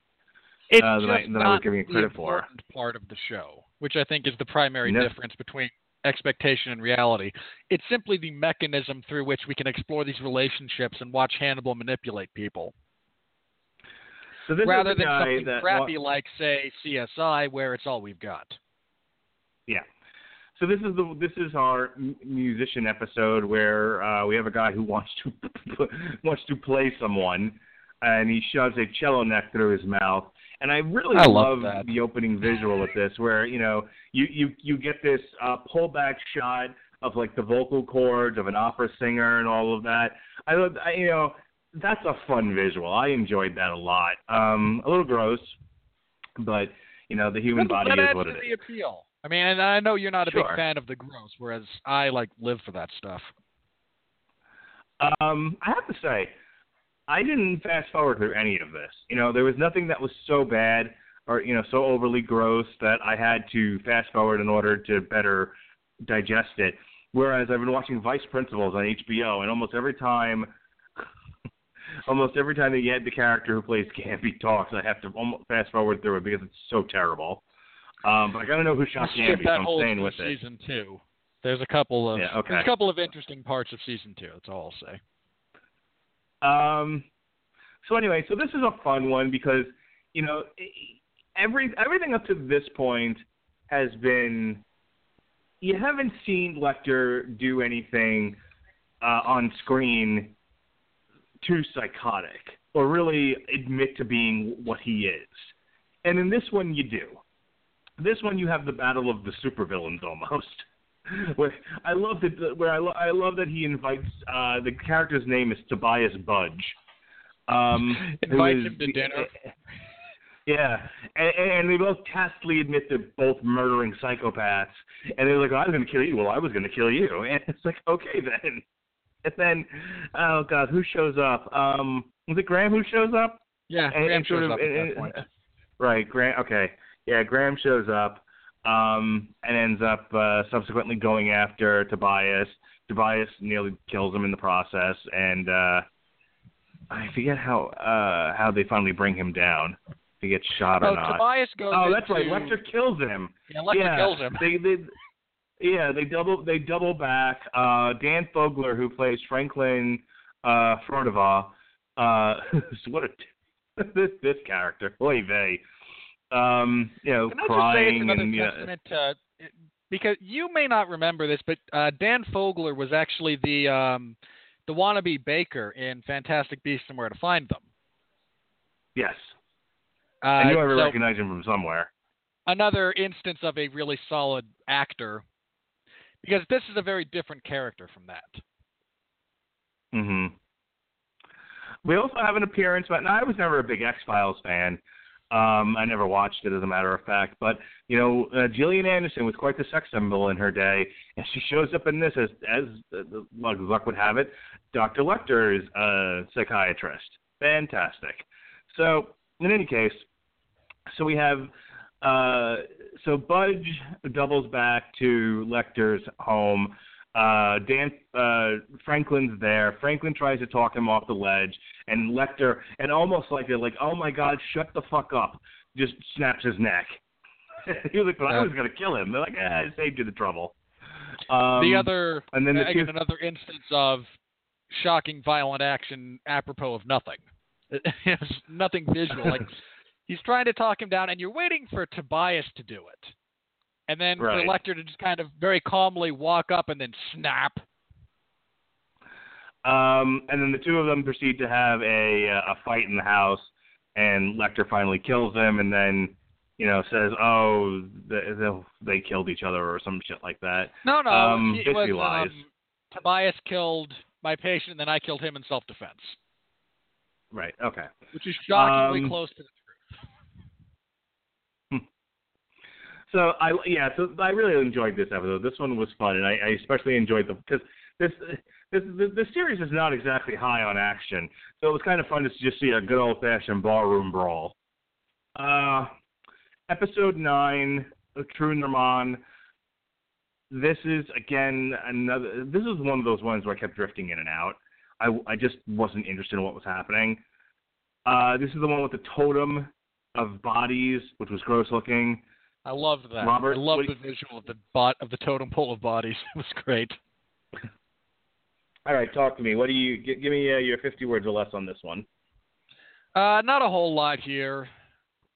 It's Uh, than I- just than I was not giving it the credit for. important part of the show, which I think is the primary No. difference between expectation and reality. It's simply the mechanism through which we can explore these relationships and watch Hannibal manipulate people, So this rather than something that crappy like, say, CSI, where it's all we've got. Yeah. So this is the this is our musician episode where uh, we have a guy who wants to *laughs* wants to play someone, and he shoves a cello neck through his mouth. And I really I love that. the opening visual of this, where you know you you you get this uh, pullback shot of like the vocal cords of an opera singer and all of that. I, love- I you know that's a fun visual. I enjoyed that a lot. Um, a little gross, but you know the human Well, body that is adds what to it the appeal. I mean, and I know you're not a Sure. big fan of the gross, whereas I like live for that stuff. Um, I have to say, I didn't fast forward through any of this. You know, there was nothing that was so bad or you know so overly gross that I had to fast forward in order to better digest it. Whereas I've been watching Vice Principals on HBO, and almost every time, *laughs* almost every time they get the character who plays Gamby talks, I have to almost fast forward through it because it's so terrible. Um, but I gotta know who shot Gamby, so I'm staying with it. season two. There's a couple of Yeah, okay. there's a couple of interesting parts of season two. That's all I'll say. Um. So anyway, so this is a fun one because you know every everything up to this point has been you haven't seen Lecter do anything uh, on screen too psychotic or really admit to being what he is, and in this one you do. This one you have the battle of the supervillains almost. *laughs* Where I love that. Where I, lo- I love that he invites. Uh, the character's name is Tobias Budge. Um, *laughs* Invites him to dinner. *laughs* Yeah, and, and they both tacitly admit they're both murdering psychopaths, and they're like, "I was going to kill you." Well, I was going to kill you, and it's like, okay then. And then, oh god, who shows up? Um, was it Graham who shows up? Yeah, And- Graham and sort shows of- up at and- that point. Right, Graham. Okay, yeah, Graham shows up. Um, and ends up uh, subsequently going after Tobias. Tobias nearly kills him in the process, and uh, I forget how uh, how they finally bring him down. If he gets shot Oh, or not. Tobias goes. oh, that's right. into- Lecter kills him. Yeah, Lecter yeah, kills him. They, they, yeah, they double they double back. Uh, Dan Fogler, who plays Franklin uh, uh, *laughs* what a *laughs* this this character, oy vey. Um, you know, Can I just say it's crying and yeah, to because you may not remember this, but uh, Dan Fogler was actually the um, the wannabe baker in Fantastic Beasts and Where to Find Them. yes. Uh, I knew I so recognized him from somewhere. another instance of a really solid actor, because this is a very different character from that. hmm We also have an appearance, but I was never a big X Files fan. Um, I never watched it, as a matter of fact. But you know, uh, Gillian Anderson was quite the sex symbol in her day, and she shows up in this as, as uh, luck, would have it, Dr. Lecter is a psychiatrist. Fantastic. So, in any case, so we have uh, so Budge doubles back to Lecter's home. Uh, Dan uh, Franklin's there. Franklin tries to talk him off the ledge, and Lecter, and almost like they're like, "Oh my God, shut the fuck up!" Just snaps his neck. *laughs* he was like, "But I was gonna kill him." They're like, "Ah, I saved you the trouble." Um, the other, and then the again, two- another instance of shocking, violent action apropos of nothing. *laughs* Nothing visual. like *laughs* he's trying to talk him down, and you're waiting for Tobias to do it, and then Right. for Lecter to just kind of very calmly walk up and then snap. Um, and then the two of them proceed to have a uh, a fight in the house, and Lecter finally kills him, and then you know says, "Oh, they they'll- killed each other" or some shit like that. No, no, Um, it was lies. um, Tobias killed my patient, and then I killed him in self-defense, Right. Okay. which is shockingly Um, close to the So I yeah, so I really enjoyed this episode. This one was fun, and I, I especially enjoyed the because this this the, series is not exactly high on action, so it was kind of fun to just see a good old fashioned ballroom brawl. Uh, episode nine, Trou Normand. This is again another. This is one of those ones where I kept drifting in and out. I I just wasn't interested in what was happening. Uh, this is the one with the totem of bodies, which was gross looking. I loved that. Robert, I loved what the visual of the bot of the totem pole of bodies. *laughs* It was great. All right, talk to me. What do you gi- give me uh, your 50 words or less on this one? Uh, not a whole lot here.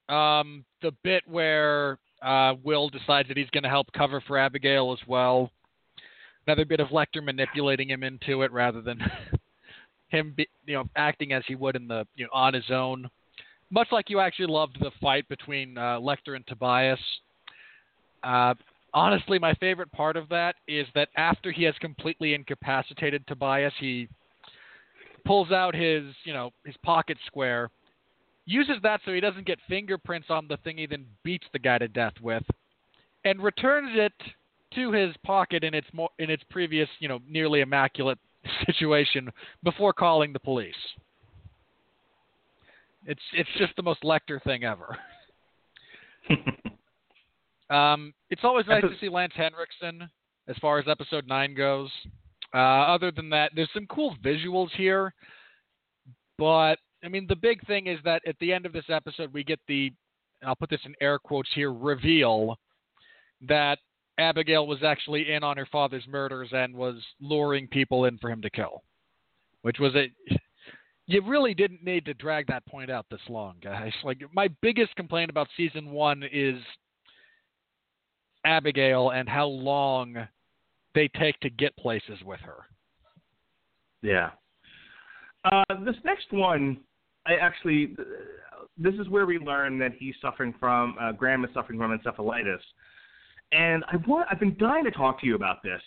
Um, the bit where uh, Will decides that he's going to help cover for Abigail as well. Another bit of Lecter manipulating him into it rather than *laughs* him, be, you know, acting as he would in the, you know, on his own. Much like you actually loved the fight between uh, Lecter and Tobias. Uh, honestly, my favorite part of that is that after he has completely incapacitated Tobias, he pulls out his, you know, his pocket square, uses that so he doesn't get fingerprints on the thing he then beats the guy to death with, and returns it to his pocket in its mo- in its previous, you know, nearly immaculate *laughs* situation before calling the police. It's it's just the most Lecter thing ever. *laughs* Um, it's always nice to see Lance Henriksen as far as episode nine goes. Uh, other than that, there's some cool visuals here, but I mean, the big thing is that at the end of this episode, we get the I'll put this in air quotes here reveal that Abigail was actually in on her father's murders and was luring people in for him to kill, which was a you really didn't need to drag that point out this long, guys. *laughs* Like my biggest complaint about season one is Abigail and how long they take to get places with her. Yeah. Uh, this next one, I actually, this is where we learn that he's suffering from, uh, Graham is suffering from encephalitis. And I want, I've been dying to talk to you about this.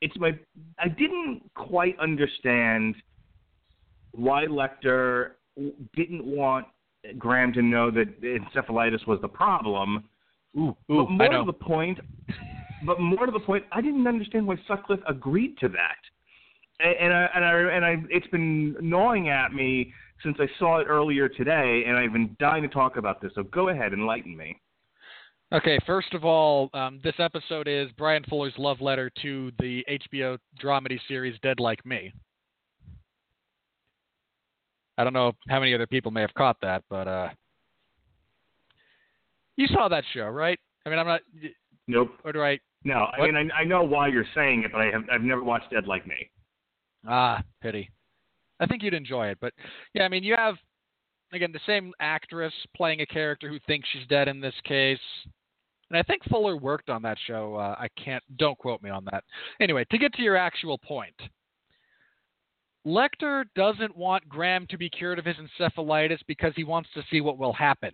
It's my, I didn't quite understand why Lecter didn't want Graham to know that encephalitis was the problem. Ooh, but more I know. to the point, but more to the point, I didn't understand why Sutcliffe agreed to that. And, and I and I and I it's been gnawing at me since I saw it earlier today, and I've been dying to talk about this. So go ahead, enlighten me. Okay, first of all, um, this episode is Bryan Fuller's love letter to the HBO dramedy series Dead Like Me. I don't know how many other people may have caught that, but uh, you saw that show, right? I mean, I'm not. Nope. Or do I? No, I mean I, I know why you're saying it, but I have I've never watched Dead Like Me. Ah, pity. I think you'd enjoy it, but yeah, I mean, you have again the same actress playing a character who thinks she's dead in this case, and I think Fuller worked on that show. Uh, I can't. Don't quote me on that. Anyway, to get to your actual point, Lecter doesn't want Graham to be cured of his encephalitis because he wants to see what will happen.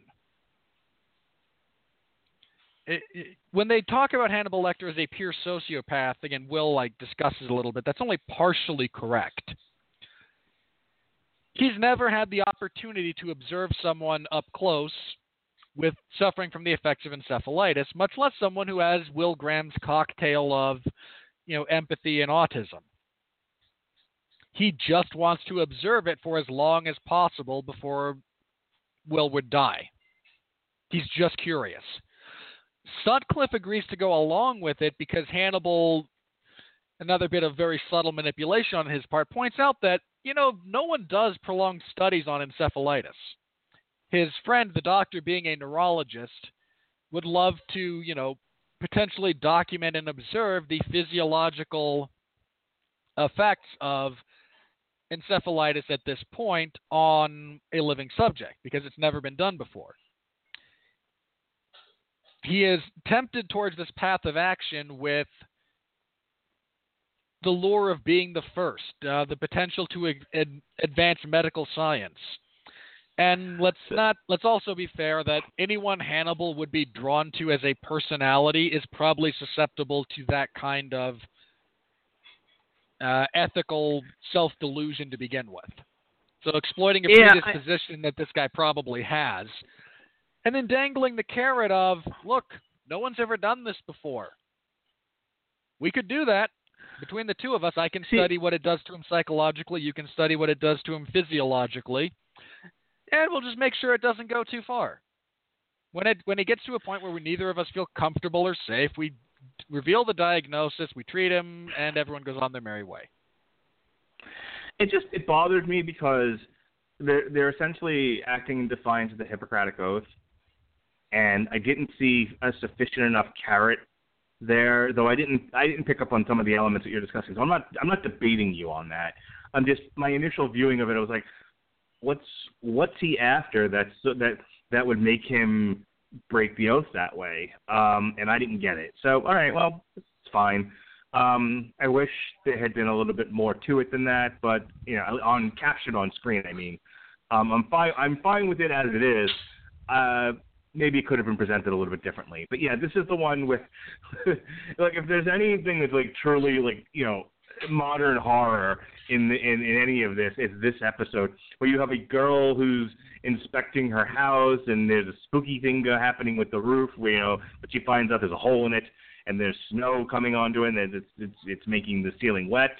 It, it, when they talk about Hannibal Lecter as a pure sociopath, again, Will like discusses a little bit. That's only partially correct. He's never had the opportunity to observe someone up close with suffering from the effects of encephalitis, much less someone who has Will Graham's cocktail of, you know, empathy and autism. He just wants to observe it for as long as possible before Will would die. He's just curious. Sutcliffe agrees to go along with it because Hannibal, another bit of very subtle manipulation on his part, points out that, you know, no one does prolonged studies on encephalitis. His friend, the doctor, being a neurologist, would love to, you know, potentially document and observe the physiological effects of encephalitis at this point on a living subject because it's never been done before he is tempted towards this path of action with the lure of being the first, uh, the potential to ad- ad- advance medical science. And let's not let's also be fair that anyone Hannibal would be drawn to as a personality is probably susceptible to that kind of uh, ethical self delusion to begin with. So exploiting a Yeah, I- predisposition that this guy probably has, and then dangling the carrot of, look, no one's ever done this before. We could do that. Between the two of us, I can See- study what it does to him psychologically. You can study what it does to him physiologically, and we'll just make sure it doesn't go too far. When it when it gets to a point where we, neither of us feel comfortable or safe, we reveal the diagnosis, we treat him, and everyone goes on their merry way. It just it bothered me because they're they're essentially acting in defiance of the Hippocratic Oath, and I didn't see a sufficient enough carrot there. Though I didn't I didn't pick up on some of the elements that you're discussing. So I'm not I'm not debating you on that. I'm just my initial viewing of it. I was like, what's what's he after that's that that would make him break the oath that way? Um, and I didn't get it. So all right, well it's fine. Um, I wish there had been a little bit more to it than that, but you know, on captured on screen, I mean, um, I'm fine. I'm fine with it as it is. Uh, maybe it could have been presented a little bit differently, but yeah, this is the one with *laughs* like if there's anything that's like truly like you know modern horror in the, in in any of this, it's this episode where you have a girl who's inspecting her house and there's a spooky thing happening with the roof, where, you know, but she finds out there's a hole in it and there's snow coming onto it, and it's it's it's making the ceiling wet.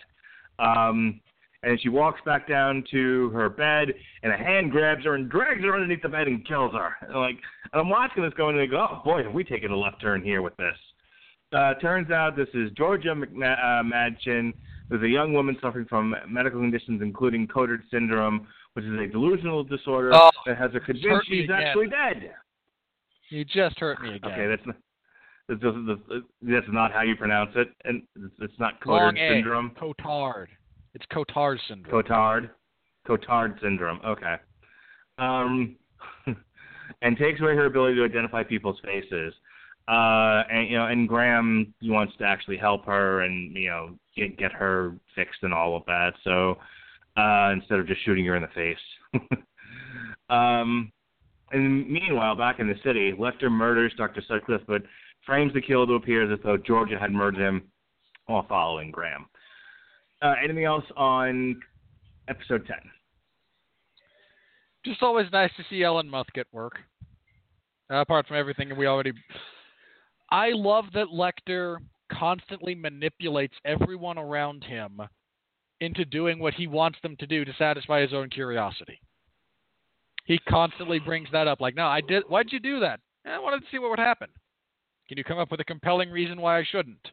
Um, and she walks back down to her bed, and a hand grabs her and drags her underneath the bed and kills her. And like, and I'm watching this going, and go, oh boy, have we taken a left turn here with this? Uh, turns out this is Georgia McNa- uh, Madchen, who's a young woman suffering from medical conditions including Cotard syndrome, which is a delusional disorder Oh, that has her convinced she's again. actually dead. You just hurt me again. Okay, that's not. That's, that's, that's not how you pronounce it, and it's, not Cotard syndrome. Cotard. It's Cotard syndrome. Cotard. Cotard syndrome. Okay. Um, *laughs* and takes away her ability to identify people's faces. Uh, and you know, and Graham he wants to actually help her and you know get get her fixed and all of that. So uh, instead of just shooting her in the face. *laughs* um, and meanwhile, back in the city, Lecter murders Dr. Sutcliffe, but frames the kill to appear as though Georgia had murdered him while following Graham. Uh, anything else on episode 10? Just always nice to see Ellen Muth get work. Uh, apart from everything we already. I love that Lecter constantly manipulates everyone around him into doing what he wants them to do to satisfy his own curiosity. He constantly brings that up, like, "No, I did. Why'd you do that? "Eh, I wanted to see what would happen." Can you come up with a compelling reason why I shouldn't?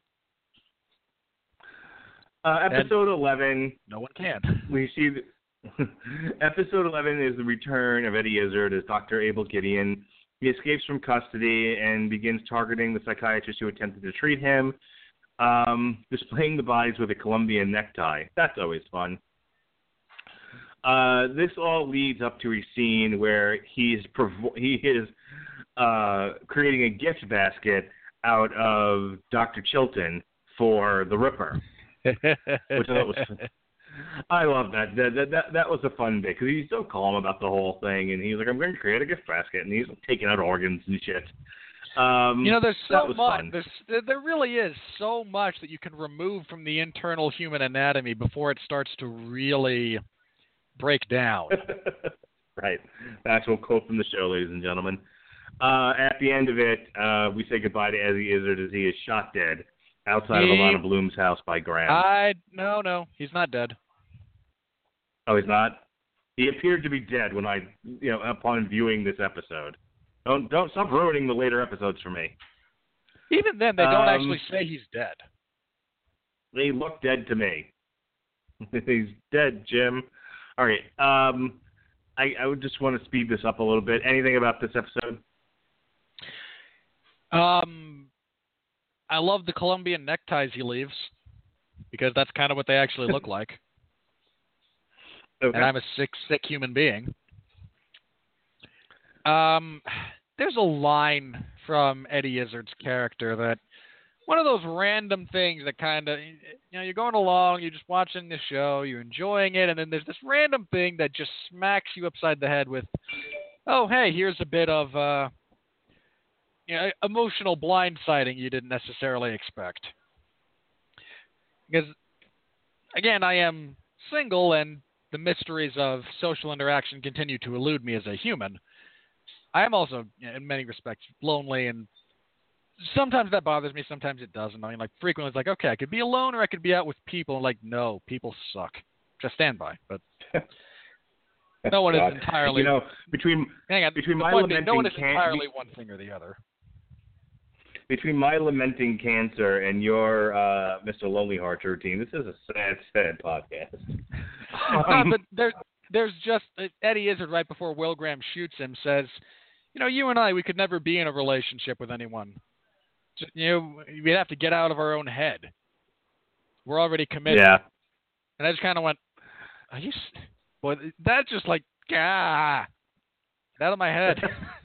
Uh, episode 11, No one can. we see the, *laughs* episode 11 is the return of Eddie Izzard as Dr. Abel Gideon. He escapes from custody and begins targeting the psychiatrist who attempted to treat him, um, displaying the bodies with a Colombian necktie. That's always fun. Uh, this all leads up to a scene where he's provo- he is uh, creating a gift basket out of Dr. Chilton for the Ripper which I thought was. *laughs* I love that. That that that, that was a fun bit because he's so calm about the whole thing, and he's like, "I'm going to create a gift basket," and he's taking out organs and shit. Um, You know, there's so much. fun. There's, there- there really is so much that you can remove from the internal human anatomy before it starts to really break down. *laughs* right. Actual quote from the show, ladies and gentlemen. Uh, at the end of it, uh, we say goodbye to Eddie Izzard as he is shot dead outside of He- Alana Bloom's house by Graham. I no, no, he's not dead. Oh, he's not. He appeared to be dead when I, you know, upon viewing this episode. Don't don't stop ruining the later episodes for me. Even then, they don't Um, actually say he's dead. They look dead to me. *laughs* He's dead, Jim. All right. Um, I, I would just want to speed this up a little bit. Anything about this episode? Um, I love the Colombian neckties he leaves because that's kind of what they actually look *laughs* like. Okay. and I'm a sick, sick human being. Um, there's a line from Eddie Izzard's character that one of those random things that kind of, you know, you're going along, you're just watching the show, you're enjoying it, and then there's this random thing that just smacks you upside the head with, oh, hey, here's a bit of, uh, you know, emotional blindsiding you didn't necessarily expect. Because, again, I am single and the mysteries of social interaction continue to elude me as a human. I am also, in many respects, lonely, and sometimes that bothers me. Sometimes it doesn't. I mean, like frequently, it's like, okay, I could be alone or I could be out with people. And like, no, people suck. Just stand by. But *laughs* no one is entirely. You know, between hang on. between my being, no one is lamenting entirely one thing or the other. Between my lamenting cancer and your uh, Mr. Lonely Hearts routine, this is a sad, sad podcast. Uh, Um, but there, there's just uh, Eddie Izzard right before Will Graham shoots him says, you know, you and I, we could never be in a relationship with anyone. Just, you know, we'd have to get out of our own head. We're already committed. yeah. And I just kind of went, are you? s- Boy, that's just like ah, get out of my head. *laughs*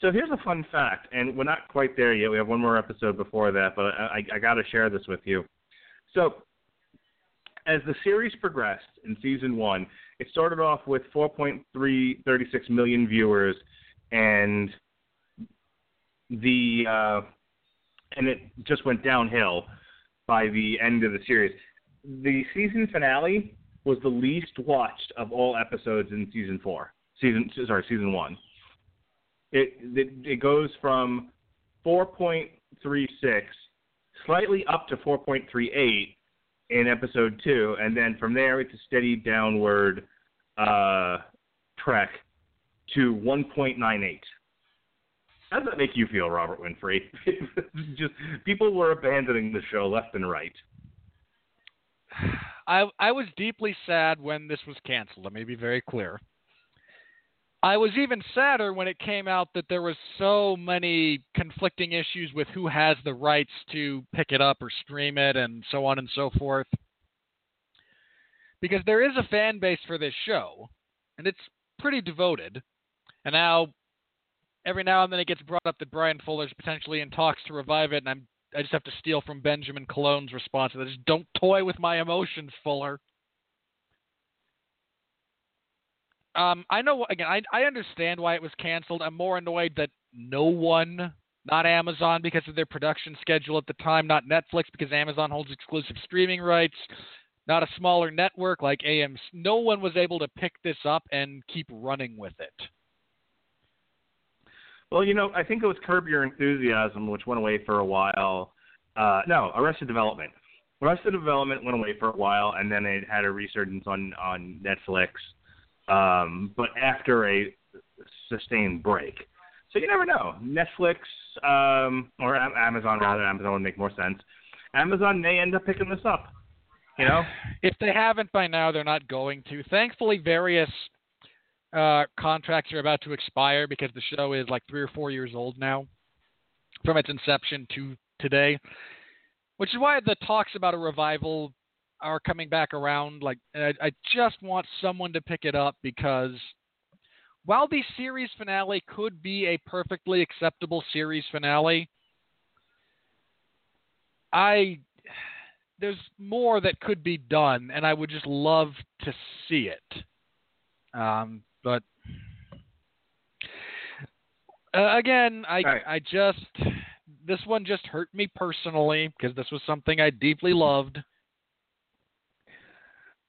So here's a fun fact, and we're not quite there yet. We have one more episode before that, but I, I, got to share this with you. So, as the series progressed in season one, it started off with 4.336 million viewers, and the uh, and it just went downhill by the end of the series. The season finale was the least watched of all episodes in season four. Season sorry, season one. It it, it goes from 4.36 slightly up to 4.38 in episode two, and then from there it's a steady downward uh, trek to 1.98. How does that make you feel, Robert Winfree? *laughs* Just people were abandoning the show left and right. I I was deeply sad when this was canceled. Let me be very clear. I was even sadder when it came out that there was so many conflicting issues with who has the rights to pick it up or stream it and so on and so forth. Because there is a fan base for this show, and it's pretty devoted. And now every now and then it gets brought up that Bryan Fuller's potentially in talks to revive it, and I'm I just have to steal from Benjamin Cologne's response that. Just don't toy with my emotions, Fuller. Um, I know again. I I understand why it was canceled. I'm more annoyed that no one, not Amazon because of their production schedule at the time, not Netflix because Amazon holds exclusive streaming rights, not a smaller network like AM. No one was able to pick this up and keep running with it. Well, you know, I think it was Curb Your Enthusiasm, which went away for a while. Uh, no, Arrested Development. Arrested Development went away for a while, and then it had a resurgence on on Netflix. Um, but after a sustained break, So you never know. Netflix um, or Amazon rather, Amazon would make more sense. Amazon may end up picking this up. You know, If they haven't by now, they're not going to. Thankfully, various uh, contracts are about to expire because the show is like three or four years old now from its inception to today, which is why the talks about a revival are coming back around. Like, I, I just want someone to pick it up because while the series finale could be a perfectly acceptable series finale, I there's more that could be done, and I would just love to see it. Um, but uh, again, I Right. I just this one just hurt me personally because this was something I deeply loved.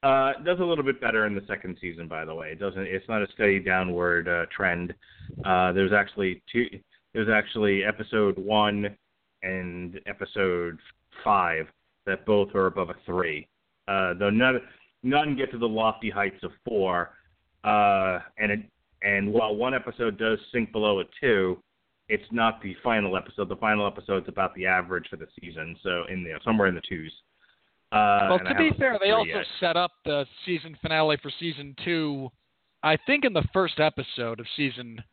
Uh, it does a little bit better in the second season. By the way, it doesn't. It's not a steady downward uh, trend. Uh, there's actually two. There's actually episode one and episode five that both are above a three. Uh, though none none get to the lofty heights of four. Uh, and it, and while one episode does sink below a two, it's not the final episode. The final episode's about the average for the season, so in the somewhere in the twos. Uh, well, to be fair, they also yet. set up the season finale for season two. I think in the first episode of season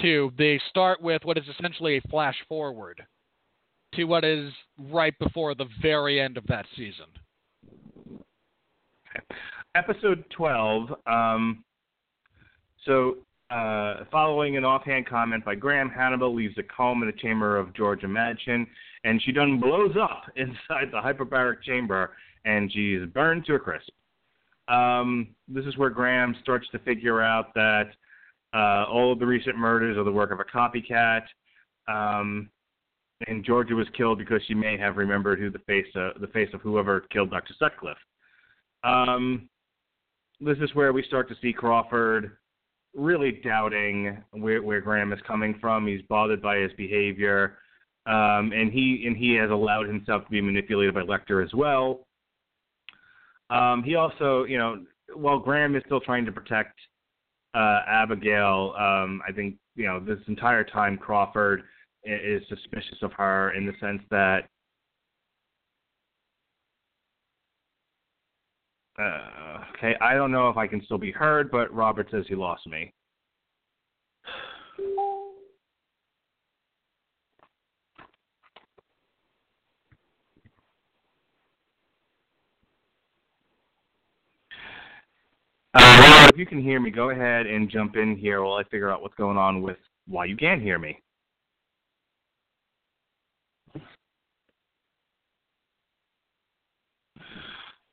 two, they start with what is essentially a flash forward to what is right before the very end of that season. episode 12 um, so uh, following an offhand comment by graham hannibal leaves a comb in the chamber of Georgia Madchen and she done blows up *laughs* inside the hyperbaric chamber and she's burned to a crisp. Um, this is where graham starts to figure out that uh, all of the recent murders are the work of a copycat. Um, and georgia was killed because she may have remembered who the face uh, the face of whoever killed dr sutcliffe. Um, this is where we start to see Crawford really doubting where, where Graham is coming from. He's bothered by his behavior, um, and he and he has allowed himself to be manipulated by Lecter as well. Um, he also, you know, while Graham is still trying to protect uh, Abigail, um, I think you know this entire time Crawford i- is suspicious of her in the sense that Uh, okay, I don't know if I can still be heard, but Robert says he lost me. Uh, Robert, if you can hear me, go ahead and jump in here while I figure out what's going on with why you can't hear me.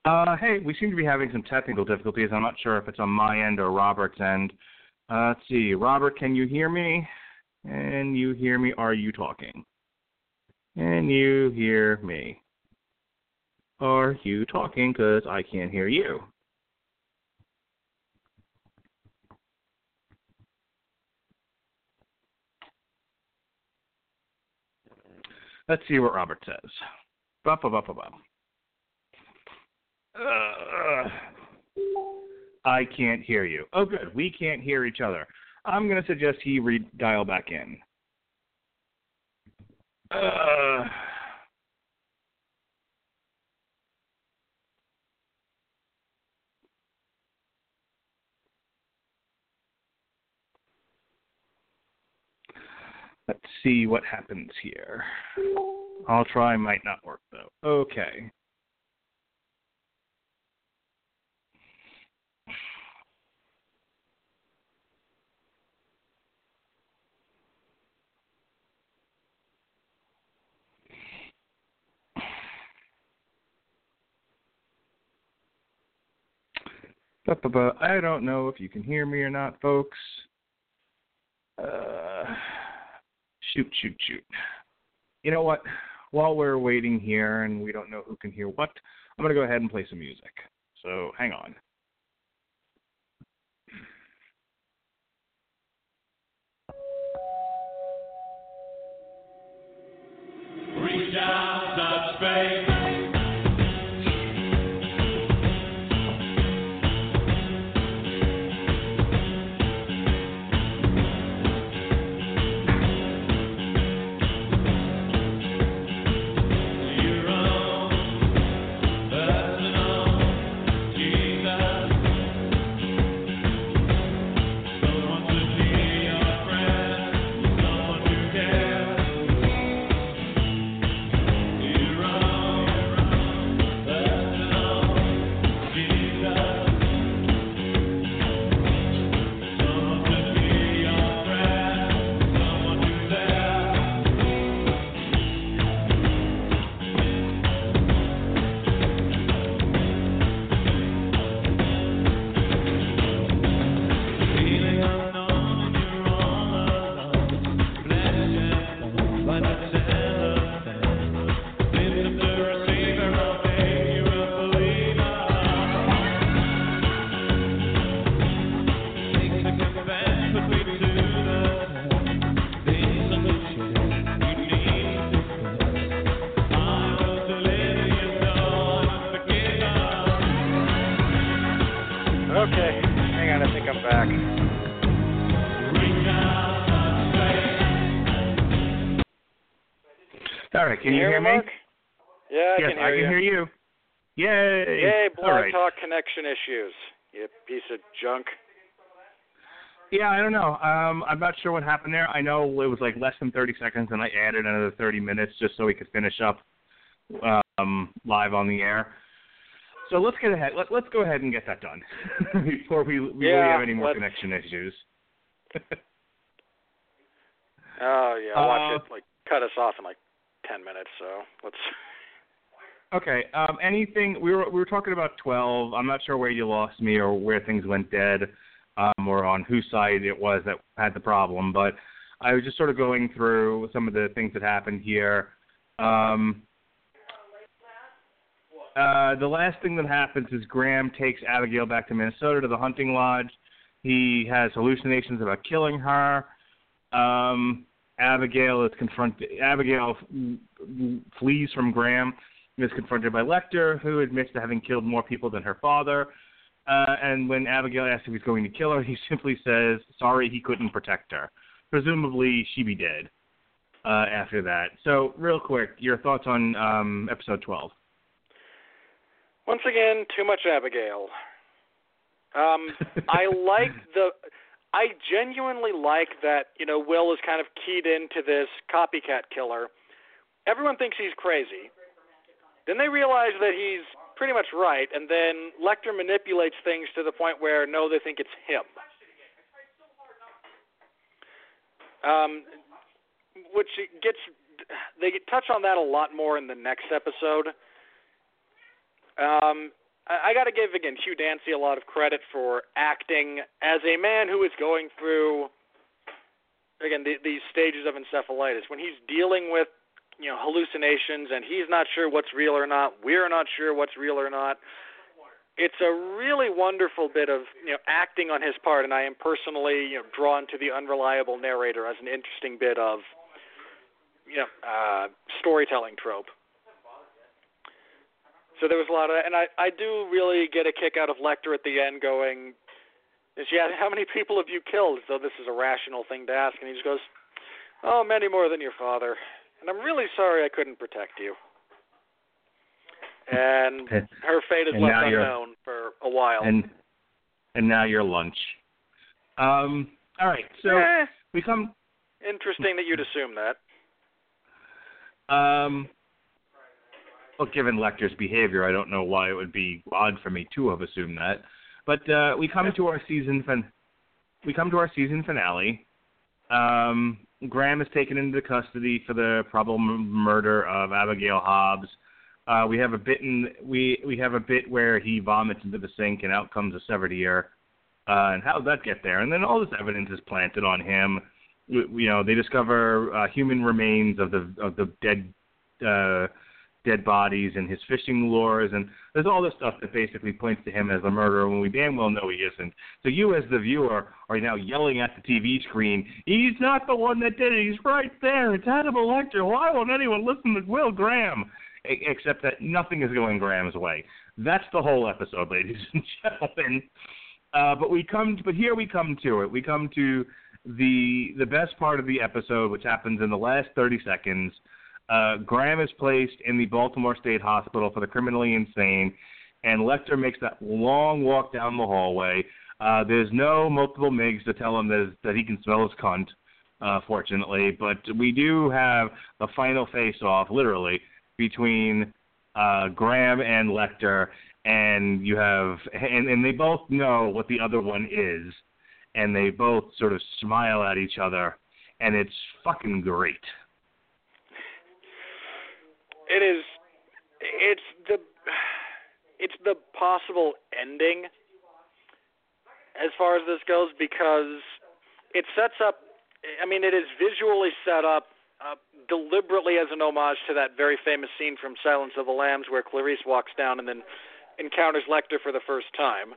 Uh, hey, we seem to be having some technical difficulties. I'm not sure if it's on my end or Robert's end. Uh, let's see. Robert, can you hear me? And you hear me? Are you talking? And you hear me? Are you talking? Because I can't hear you. Let's see what Robert says. Ba ba ba ba. Uh, I can't hear you. Oh, good. We can't hear each other. I'm going to suggest he re- dial back in. Uh, let's see what happens here. I'll try. Might not work though. Okay. I don't know if you can hear me or not, folks. Uh, shoot, shoot, shoot. You know what? While we're waiting here and we don't know who can hear what, I'm going to go ahead and play some music. So hang on. Can you, hear me? Mark? Yeah, I yes, can hear I can you. hear you. Yay! Yay, Blog right. Talk connection issues. You piece of junk. Yeah, I don't know. Um, I'm not sure what happened there. I know it was like less than 30 seconds, and I added another 30 minutes just so we could finish up um, live on the air. So let's get ahead. Let, let's go ahead and get that done *laughs* before we, we really have any more let's- connection issues. *laughs* Oh yeah, watch Uh, it like cut us off in like ten minutes. So let's. *laughs* Okay. Um, anything we were we were talking about 12. I'm not sure where you lost me or where things went dead, um, or on whose side it was that had the problem. But I was just sort of going through some of the things that happened here. Um, uh, the last thing that happens is Graham takes Abigail back to Minnesota to the hunting lodge. He has hallucinations about killing her. Um, Abigail is confronted. Abigail flees from Graham is confronted by Lecter, who admits to having killed more people than her father. Uh, and when Abigail asks if he's going to kill her, *laughs* he simply says, "Sorry, he couldn't protect her." Presumably, she be dead uh, after that. So, real quick, your thoughts on um, episode 12? Once again, too much Abigail. Um, I *laughs* like the. I genuinely like that. You know, Will is kind of keyed into this copycat killer. Everyone thinks he's crazy. Then they realize that he's pretty much right, and then Lecter manipulates things to the point where no, they think it's him. Um, which gets they touch on that a lot more in the next episode. Um, I, got to give again Hugh Dancy a lot of credit for acting as a man who is going through again the, these stages of encephalitis when he's dealing with you know hallucinations and he's not sure what's real or not. We're not sure what's real or not. It's a really wonderful bit of you know acting on his part, and I am personally you know drawn to the unreliable narrator as an interesting bit of you know uh, storytelling trope. So there was a lot of, and I I do really get a kick out of Lecter at the end going, is yeah, how many people have you killed? So this is a rational thing to ask, and he just goes, oh, many more than your father, and I'm really sorry I couldn't protect you. And her fate is And left unknown for a while. And and now your lunch. Um, all right, so Eh, we come. interesting that you'd assume that. Um, well, given Lecter's behavior, I don't know why it would be odd for me to have assumed that. But uh, we come to our season fin- we come to our season finale. Um, Graham is taken into custody for the probable murder of Abigail Hobbs. Uh, we have a bit in we we have a bit where he vomits into the sink and out comes a severed ear. Uh, and how did that get there? And then all this evidence is planted on him. You know, they discover uh, human remains of the of the dead uh, dead bodies and his fishing lures, and there's all this stuff that basically points to him as the murderer when we damn well know he isn't. So you, as the viewer, are now yelling at the TV screen, "He's not the one that did it. He's right there. It's Hannibal Lecter. Why won't anyone listen to Will Graham?" Except that nothing is going Graham's way. That's the whole episode, ladies and *laughs* gentlemen. Uh, but we come, but here we come to it. We come to the the best part of the episode, which happens in the last 30 seconds. Uh, Graham is placed in the Baltimore State Hospital for the criminally insane, and Lecter makes that long walk down the hallway. Uh, there's no multiple Miggs to tell him that, that he can smell his cunt, uh, fortunately, but we do have the final face-off, literally, between uh, Graham and Lecter, and you have, and, and they both know what the other one is, and they both sort of smile at each other, and it's fucking great. It is. It's the. It's the possible ending. As far as this goes, because it sets up. I mean, it is visually set up uh, deliberately as an homage to that very famous scene from Silence of the Lambs, where Clarice walks down and then encounters Lecter for the first time.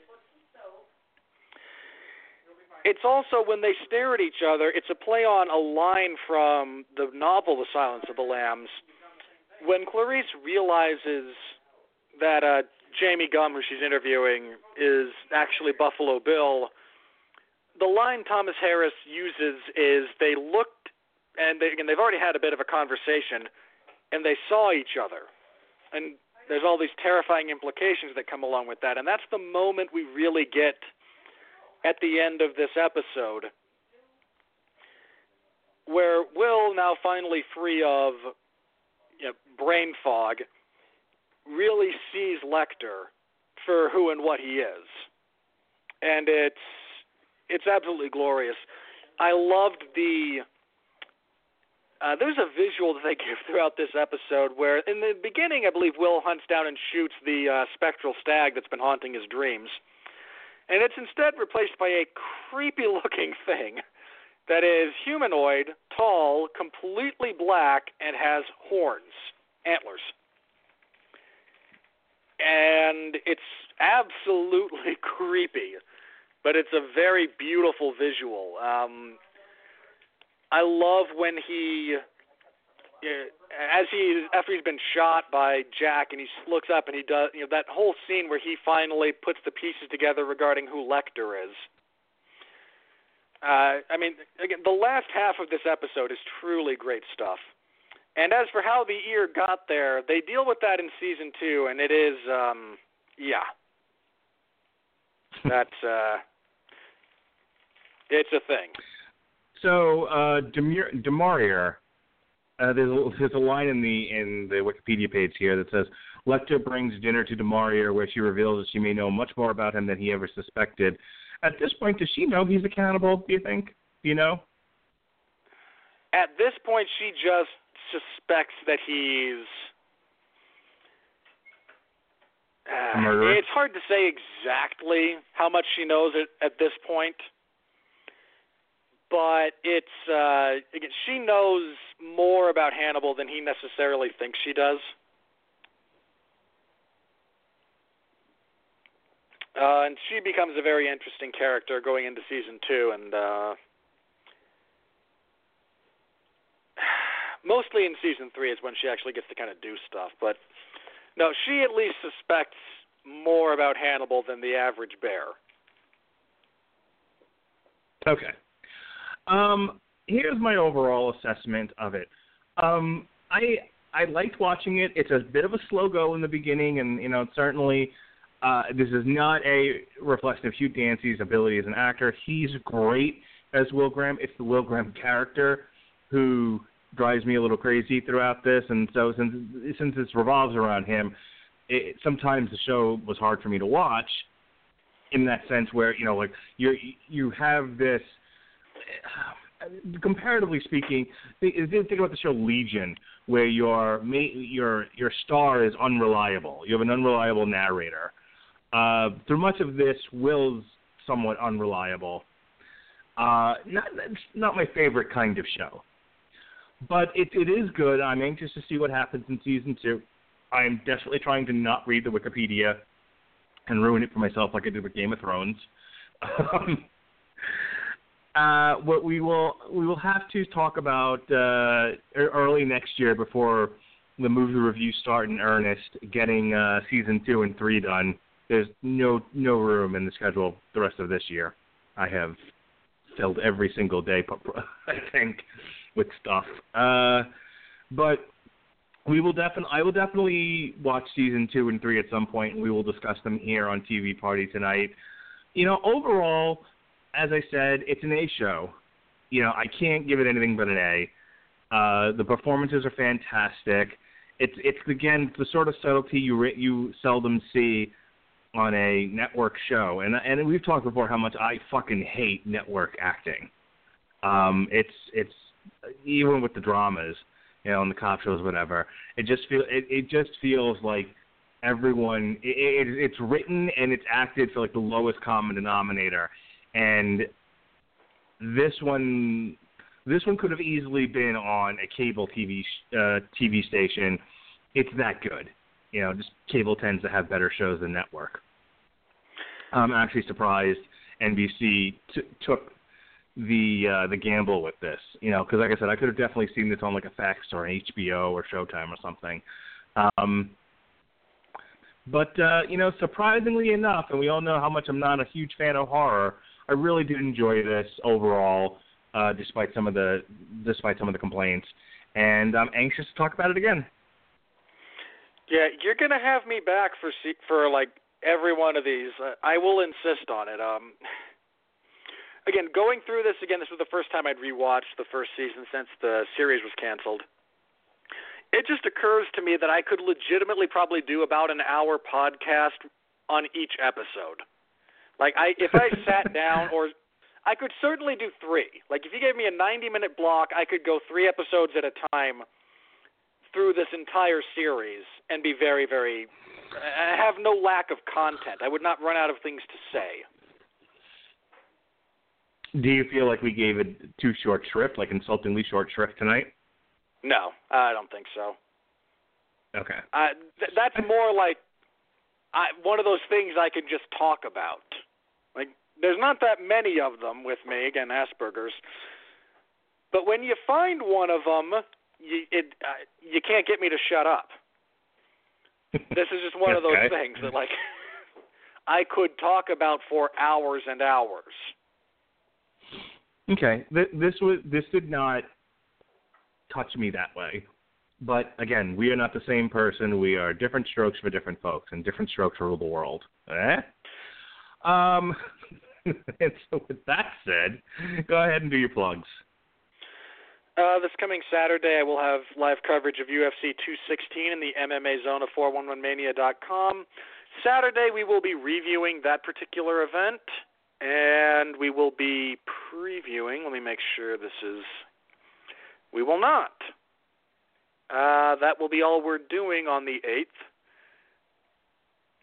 It's also when they stare at each other. It's a play on a line from the novel The Silence of the Lambs when Clarice realizes that uh, Jame Gumb, who she's interviewing, is actually Buffalo Bill, the line Thomas Harris uses is they looked and they, again they've already had a bit of a conversation and they saw each other. And there's all these terrifying implications that come along with that. And that's the moment we really get at the end of this episode where Will now finally free of you know, brain fog really sees Lecter for who and what he is and it's it's absolutely glorious. I loved the. Uh, there's a visual that they *laughs* give throughout this episode where, in the beginning, I believe Will hunts down and shoots the uh, spectral stag that's been haunting his dreams, and it's instead replaced by a creepy-looking *laughs* thing that is humanoid, tall, completely black, and has horns, antlers, and it's absolutely *laughs* creepy but it's a very beautiful visual. Um, I love when he, as he after he's been shot by Jack, and he looks up and he does, you know, that whole scene where he finally puts the pieces together regarding who Lecter is. Uh, I mean, again, the last half of this episode is truly great stuff. And as for how the ear got there, they deal with that in season two, and it is, um, yeah, *laughs* that's uh, it's a thing. So uh, Du Maurier, uh, there's, a, there's a line in the in the Wikipedia page here that says Lecter brings dinner to Du Maurier where she reveals that she may know much more about him than he ever suspected. At this point, does she know he's accountable? Do you think? Do you know? At this point, she just suspects that he's. Uh, it's hard to say exactly how much she knows at, at this point but it's uh, again, she knows more about Hannibal than he necessarily thinks she does. Uh, and she becomes a very interesting character going into season two, and uh, *sighs* mostly in season three is when she actually gets to kind of do stuff. But no, she at least suspects more about Hannibal than the average bear. Okay. Um, here's my overall assessment of it. Um, I I liked watching it. It's a bit of a slow go in the beginning, and you know certainly uh, this is not a reflection of Hugh Dancy's ability as an actor. He's great as Will Graham. It's the Will Graham character who drives me a little crazy throughout this, and so since since this revolves around him, it, sometimes the show was hard for me to watch. In that sense, where you know, like you you have this comparatively speaking, think, about the show Legion, where your your your star is unreliable. You have an unreliable narrator. Uh, through much of this, Will's somewhat unreliable. Uh, not it's not my favorite kind of show, but it it is good. I'm anxious to see what happens in season two. I am desperately trying to not read the Wikipedia and ruin it for myself like I did with Game of Thrones. Um, *laughs* uh, what we will we will have to talk about uh, early next year before the movie reviews start in earnest. Getting uh, season two and three done. There's no no room in the schedule the rest of this year. I have filled every single day, *laughs* I think, with stuff. Uh, but we will definitely I will definitely watch season two and three at some point, and we will discuss them here on TV Party tonight. You know, overall, as I said, it's an A show. You know, I can't give it anything but an A. Uh, the performances are fantastic. It's it's again the sort of subtlety you you seldom see on a network show, and and we've talked before how much I fucking hate network acting. Um, it's it's even with the dramas, you know, and the cop shows, whatever. It just feel it, it just feels like everyone it, it, it's written and it's acted for like the lowest common denominator and this one this one could have easily been on a cable TV uh, TV station. It's that good. You know, just cable tends to have better shows than network. I'm actually surprised NBC t- took the uh, the gamble with this. You know, because like I said, I could have definitely seen this on like a FX or an HBO or Showtime or something. Um, but uh, you know, surprisingly enough, and we all know how much I'm not a huge fan of horror. I really did enjoy this overall, uh, despite some of the despite some of the complaints, and I'm anxious to talk about it again. Yeah, you're gonna have me back for for like every one of these. Uh, I will insist on it. Um, again, going through this again, this was the first time I'd rewatched the first season since the series was canceled. It just occurs to me that I could legitimately probably do about an hour podcast on each episode. Like I, if I *laughs* sat down, or I could certainly do three. Like if you gave me a 90 minute block, I could go three episodes at a time through this entire series and be very, very. I have no lack of content. I would not run out of things to say. Do you feel like we gave it too short shrift, like insultingly short shrift tonight? No, I don't think so. Okay. Uh, th- that's more like I, one of those things I can just talk about. Like, there's not that many of them with me. Again, Asperger's. But when you find one of them, you it uh, you can't get me to shut up. This is just one of those Okay. things that like *laughs* I could talk about for hours and hours. Okay. Th- this was this did not touch me that way. But again, we are not the same person. We are different strokes for different folks, and different strokes rule the world. Eh? Um. *laughs* and so, with that said, go ahead and do your plugs. Uh, this coming Saturday, I will have live coverage of UFC 216 in the MMA zone of 411mania.com. Saturday, we will be reviewing that particular event, and we will be previewing. Let me make sure this is. We will not. Uh, that will be all we're doing on the 8th.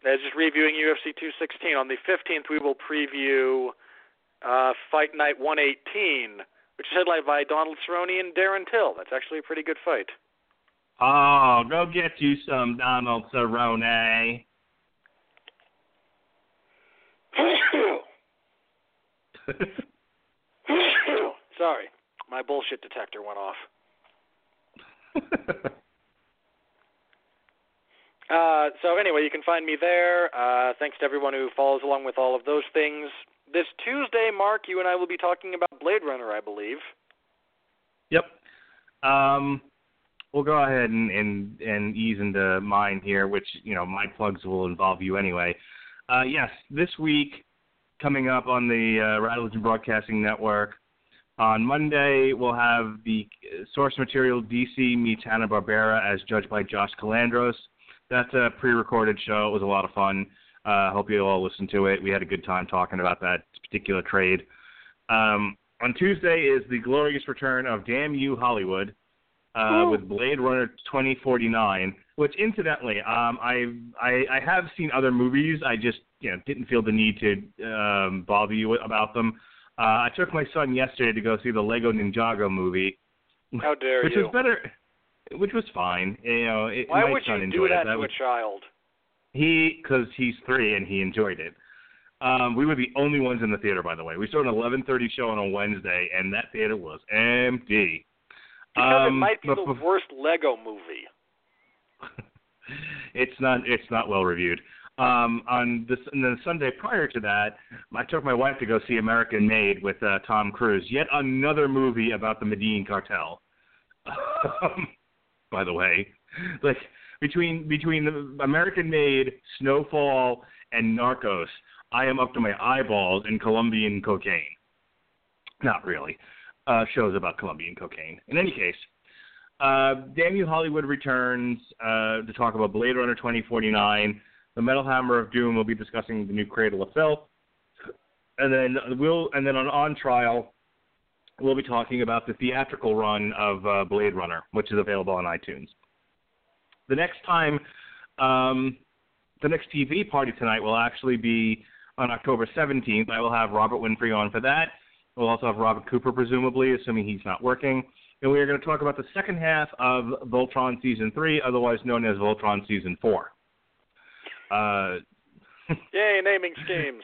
That's just reviewing UFC 216. On the 15th, we will preview uh, Fight Night 118 which is headlined by Donald Cerrone and Darren Till. That's actually a pretty good fight. Oh, go get you some Donald Cerrone. *coughs* Sorry, my bullshit detector went off. *laughs* Uh, so anyway, you can find me there. Uh, thanks to everyone who follows along with all of those things. This Tuesday, Mark, you and I will be talking about Blade Runner, I believe. Yep. Um, we'll go ahead and, and, and ease into mine here, which, you know, my plugs will involve you anyway. Uh, yes, this week, coming up on the uh, Radulich Broadcasting Network, on Monday, we'll have the source material DC meets Hanna-Barbera as judged by Josh Calandros. That's a pre-recorded show. It was a lot of fun. I uh, hope you all listened to it. We had a good time talking about that particular trade. Um, on Tuesday is the glorious return of Damn You Hollywood uh, with Blade Runner 2049. Which, incidentally, um, I, I I have seen other movies. I just you know didn't feel the need to um, bother you about them. Uh, I took my son yesterday to go see the Lego Ninjago movie, How dare *laughs* which you? was better, which was fine. You know, it, Why would you do that it. to was, a child? he, because he's three and he enjoyed it. Um, we were the only ones in the theater, by the way. We saw an 11:30 show on a Wednesday, and that theater was empty. Because Um, it might be but the bef- worst Lego movie. *laughs* it's not. It's not well reviewed. Um, on and the Sunday prior to that, I took my wife to go see American Made with uh, Tom Cruise. Yet another movie about the Medellin cartel. *laughs* Um, by the way, *laughs* like between between the American Made, Snowfall, and Narcos, I am up to my eyeballs in Colombian cocaine. Not really. Uh, shows about Colombian cocaine. In any case, uh, Hollywood returns uh, to talk about Blade Runner 2049. The Metal Hammer of Doom will be discussing the new Cradle of Filth, and then we'll and then on On Trial, we'll be talking about the theatrical run of uh, Blade Runner, which is available on iTunes. The next time, um, the next TV party tonight will actually be on October 17th. I will have Robert Winfree on for that. We'll also have Robert Cooper, presumably, assuming he's not working. And we are going to talk about the second half of Voltron Season 3, otherwise known as Voltron Season 4. Uh, *laughs* Yay, naming schemes.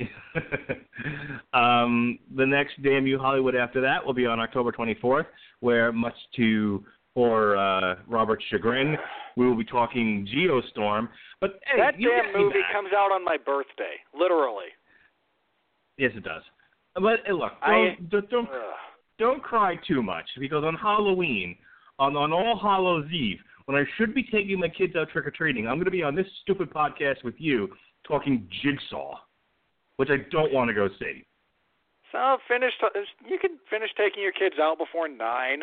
*laughs* um, the next Damn You Hollywood after that will be on October 24th, where, much to for uh, Robert's chagrin, we will be talking Geostorm. But hey, that damn movie back. comes out on my birthday, literally. Yes, it does. But uh, look, I- don't, don't don't cry too much because on Halloween, on on All Hallows Eve, when I should be taking my kids out trick or treating, I'm going to be on this stupid podcast with you talking Jigsaw, which I don't want to go see. So finish. You can finish taking your kids out before nine.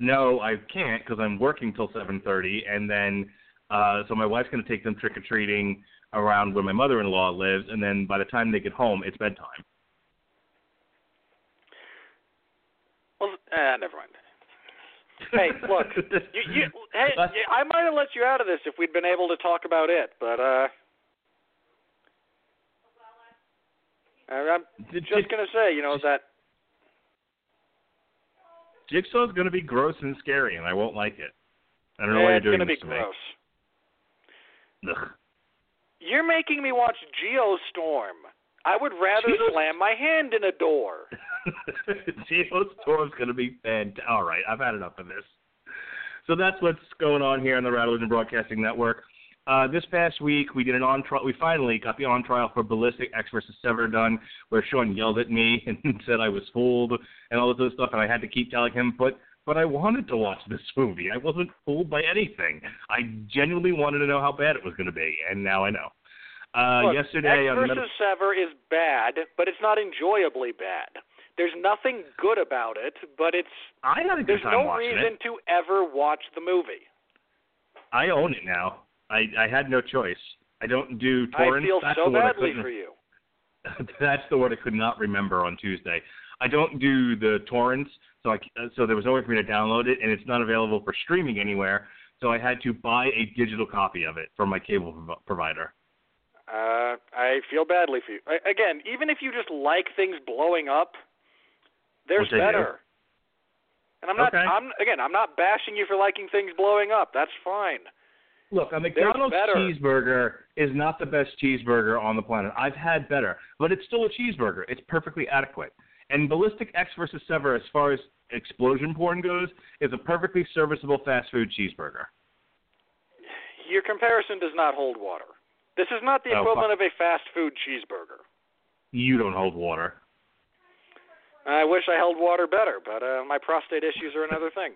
No, I can't because I'm working till 7:30, and then uh, so my wife's going to take them trick or treating around where my mother-in-law lives, and then by the time they get home, it's bedtime. Well, eh, never mind. Hey, look, *laughs* you, you, hey, I might have let you out of this if we'd been able to talk about it, but uh, I'm just gonna say, you know that Jigsaw's going to be gross and scary, and I won't like it. I don't know eh, why you're doing gonna this be to me. gross. Ugh. You're making me watch Geostorm. I would rather slam my hand in a door. *laughs* Geostorm's going to be fantastic. All right, I've had enough of this. So that's what's going on here on the Rattle and Broadcasting Network. Uh, this past week, we did an on trial. We finally got the on trial for Ballistic Ecks versus Sever done, where Sean yelled at me *laughs* and said I was fooled and all this other stuff, and I had to keep telling him, but but I wanted to watch this *laughs* movie. I wasn't fooled by anything. I genuinely wanted to know how bad it was going to be, and now I know. Uh, Look, yesterday Ecks versus Metal- Sever is bad, but it's not enjoyably bad. There's nothing good about it, but it's I had a good there's time no reason it. to ever watch the movie. I own it now. I I had no choice. I don't do torrents. I feel That's so the word I badly for you. *laughs* That's the word I could not remember on Tuesday. I don't do the torrents, so I uh, so there was no way for me to download it, and it's not available for streaming anywhere. So I had to buy a digital copy of it from my cable prov- provider. Uh, I feel badly for you. I, again, even if you just like things blowing up, there's Which better. And I'm not. Okay. I'm again. I'm not bashing you for liking things blowing up. That's fine. Look, a McDonald's cheeseburger is not the best cheeseburger on the planet. I've had better, but it's still a cheeseburger. It's perfectly adequate. And Ballistic Ecks versus Sever, as far as explosion porn goes, is a perfectly serviceable fast food cheeseburger. Your comparison does not hold water. This is not the Oh, equivalent of a fast food cheeseburger. You don't hold water. I wish I held water better, but uh, my prostate issues are another thing.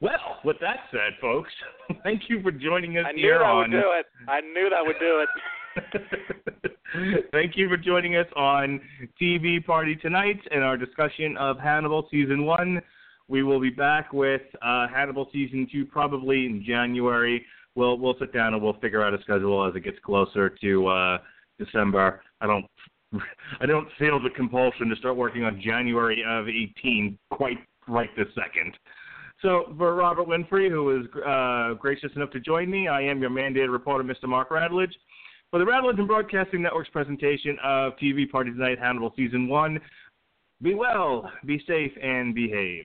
Well, with that said, folks, *laughs* thank you for joining us I knew here that on. would do it. I knew that would do it. *laughs* Thank you for joining us on TV Party tonight and our discussion of Hannibal Season 1. We will be back with uh, Hannibal Season 2 probably in January. We'll we'll sit down and we'll figure out a schedule as it gets closer to uh, December. I don't *laughs* I don't feel the compulsion to start working on January of 18 quite right this second. So for Robert Winfree, who was uh, gracious enough to join me, I am your mandated reporter, Mr. Mark Radulich. For the Radulich and Broadcasting Network's presentation of TV Party Tonight Hannibal Season 1, be well, be safe, and behave.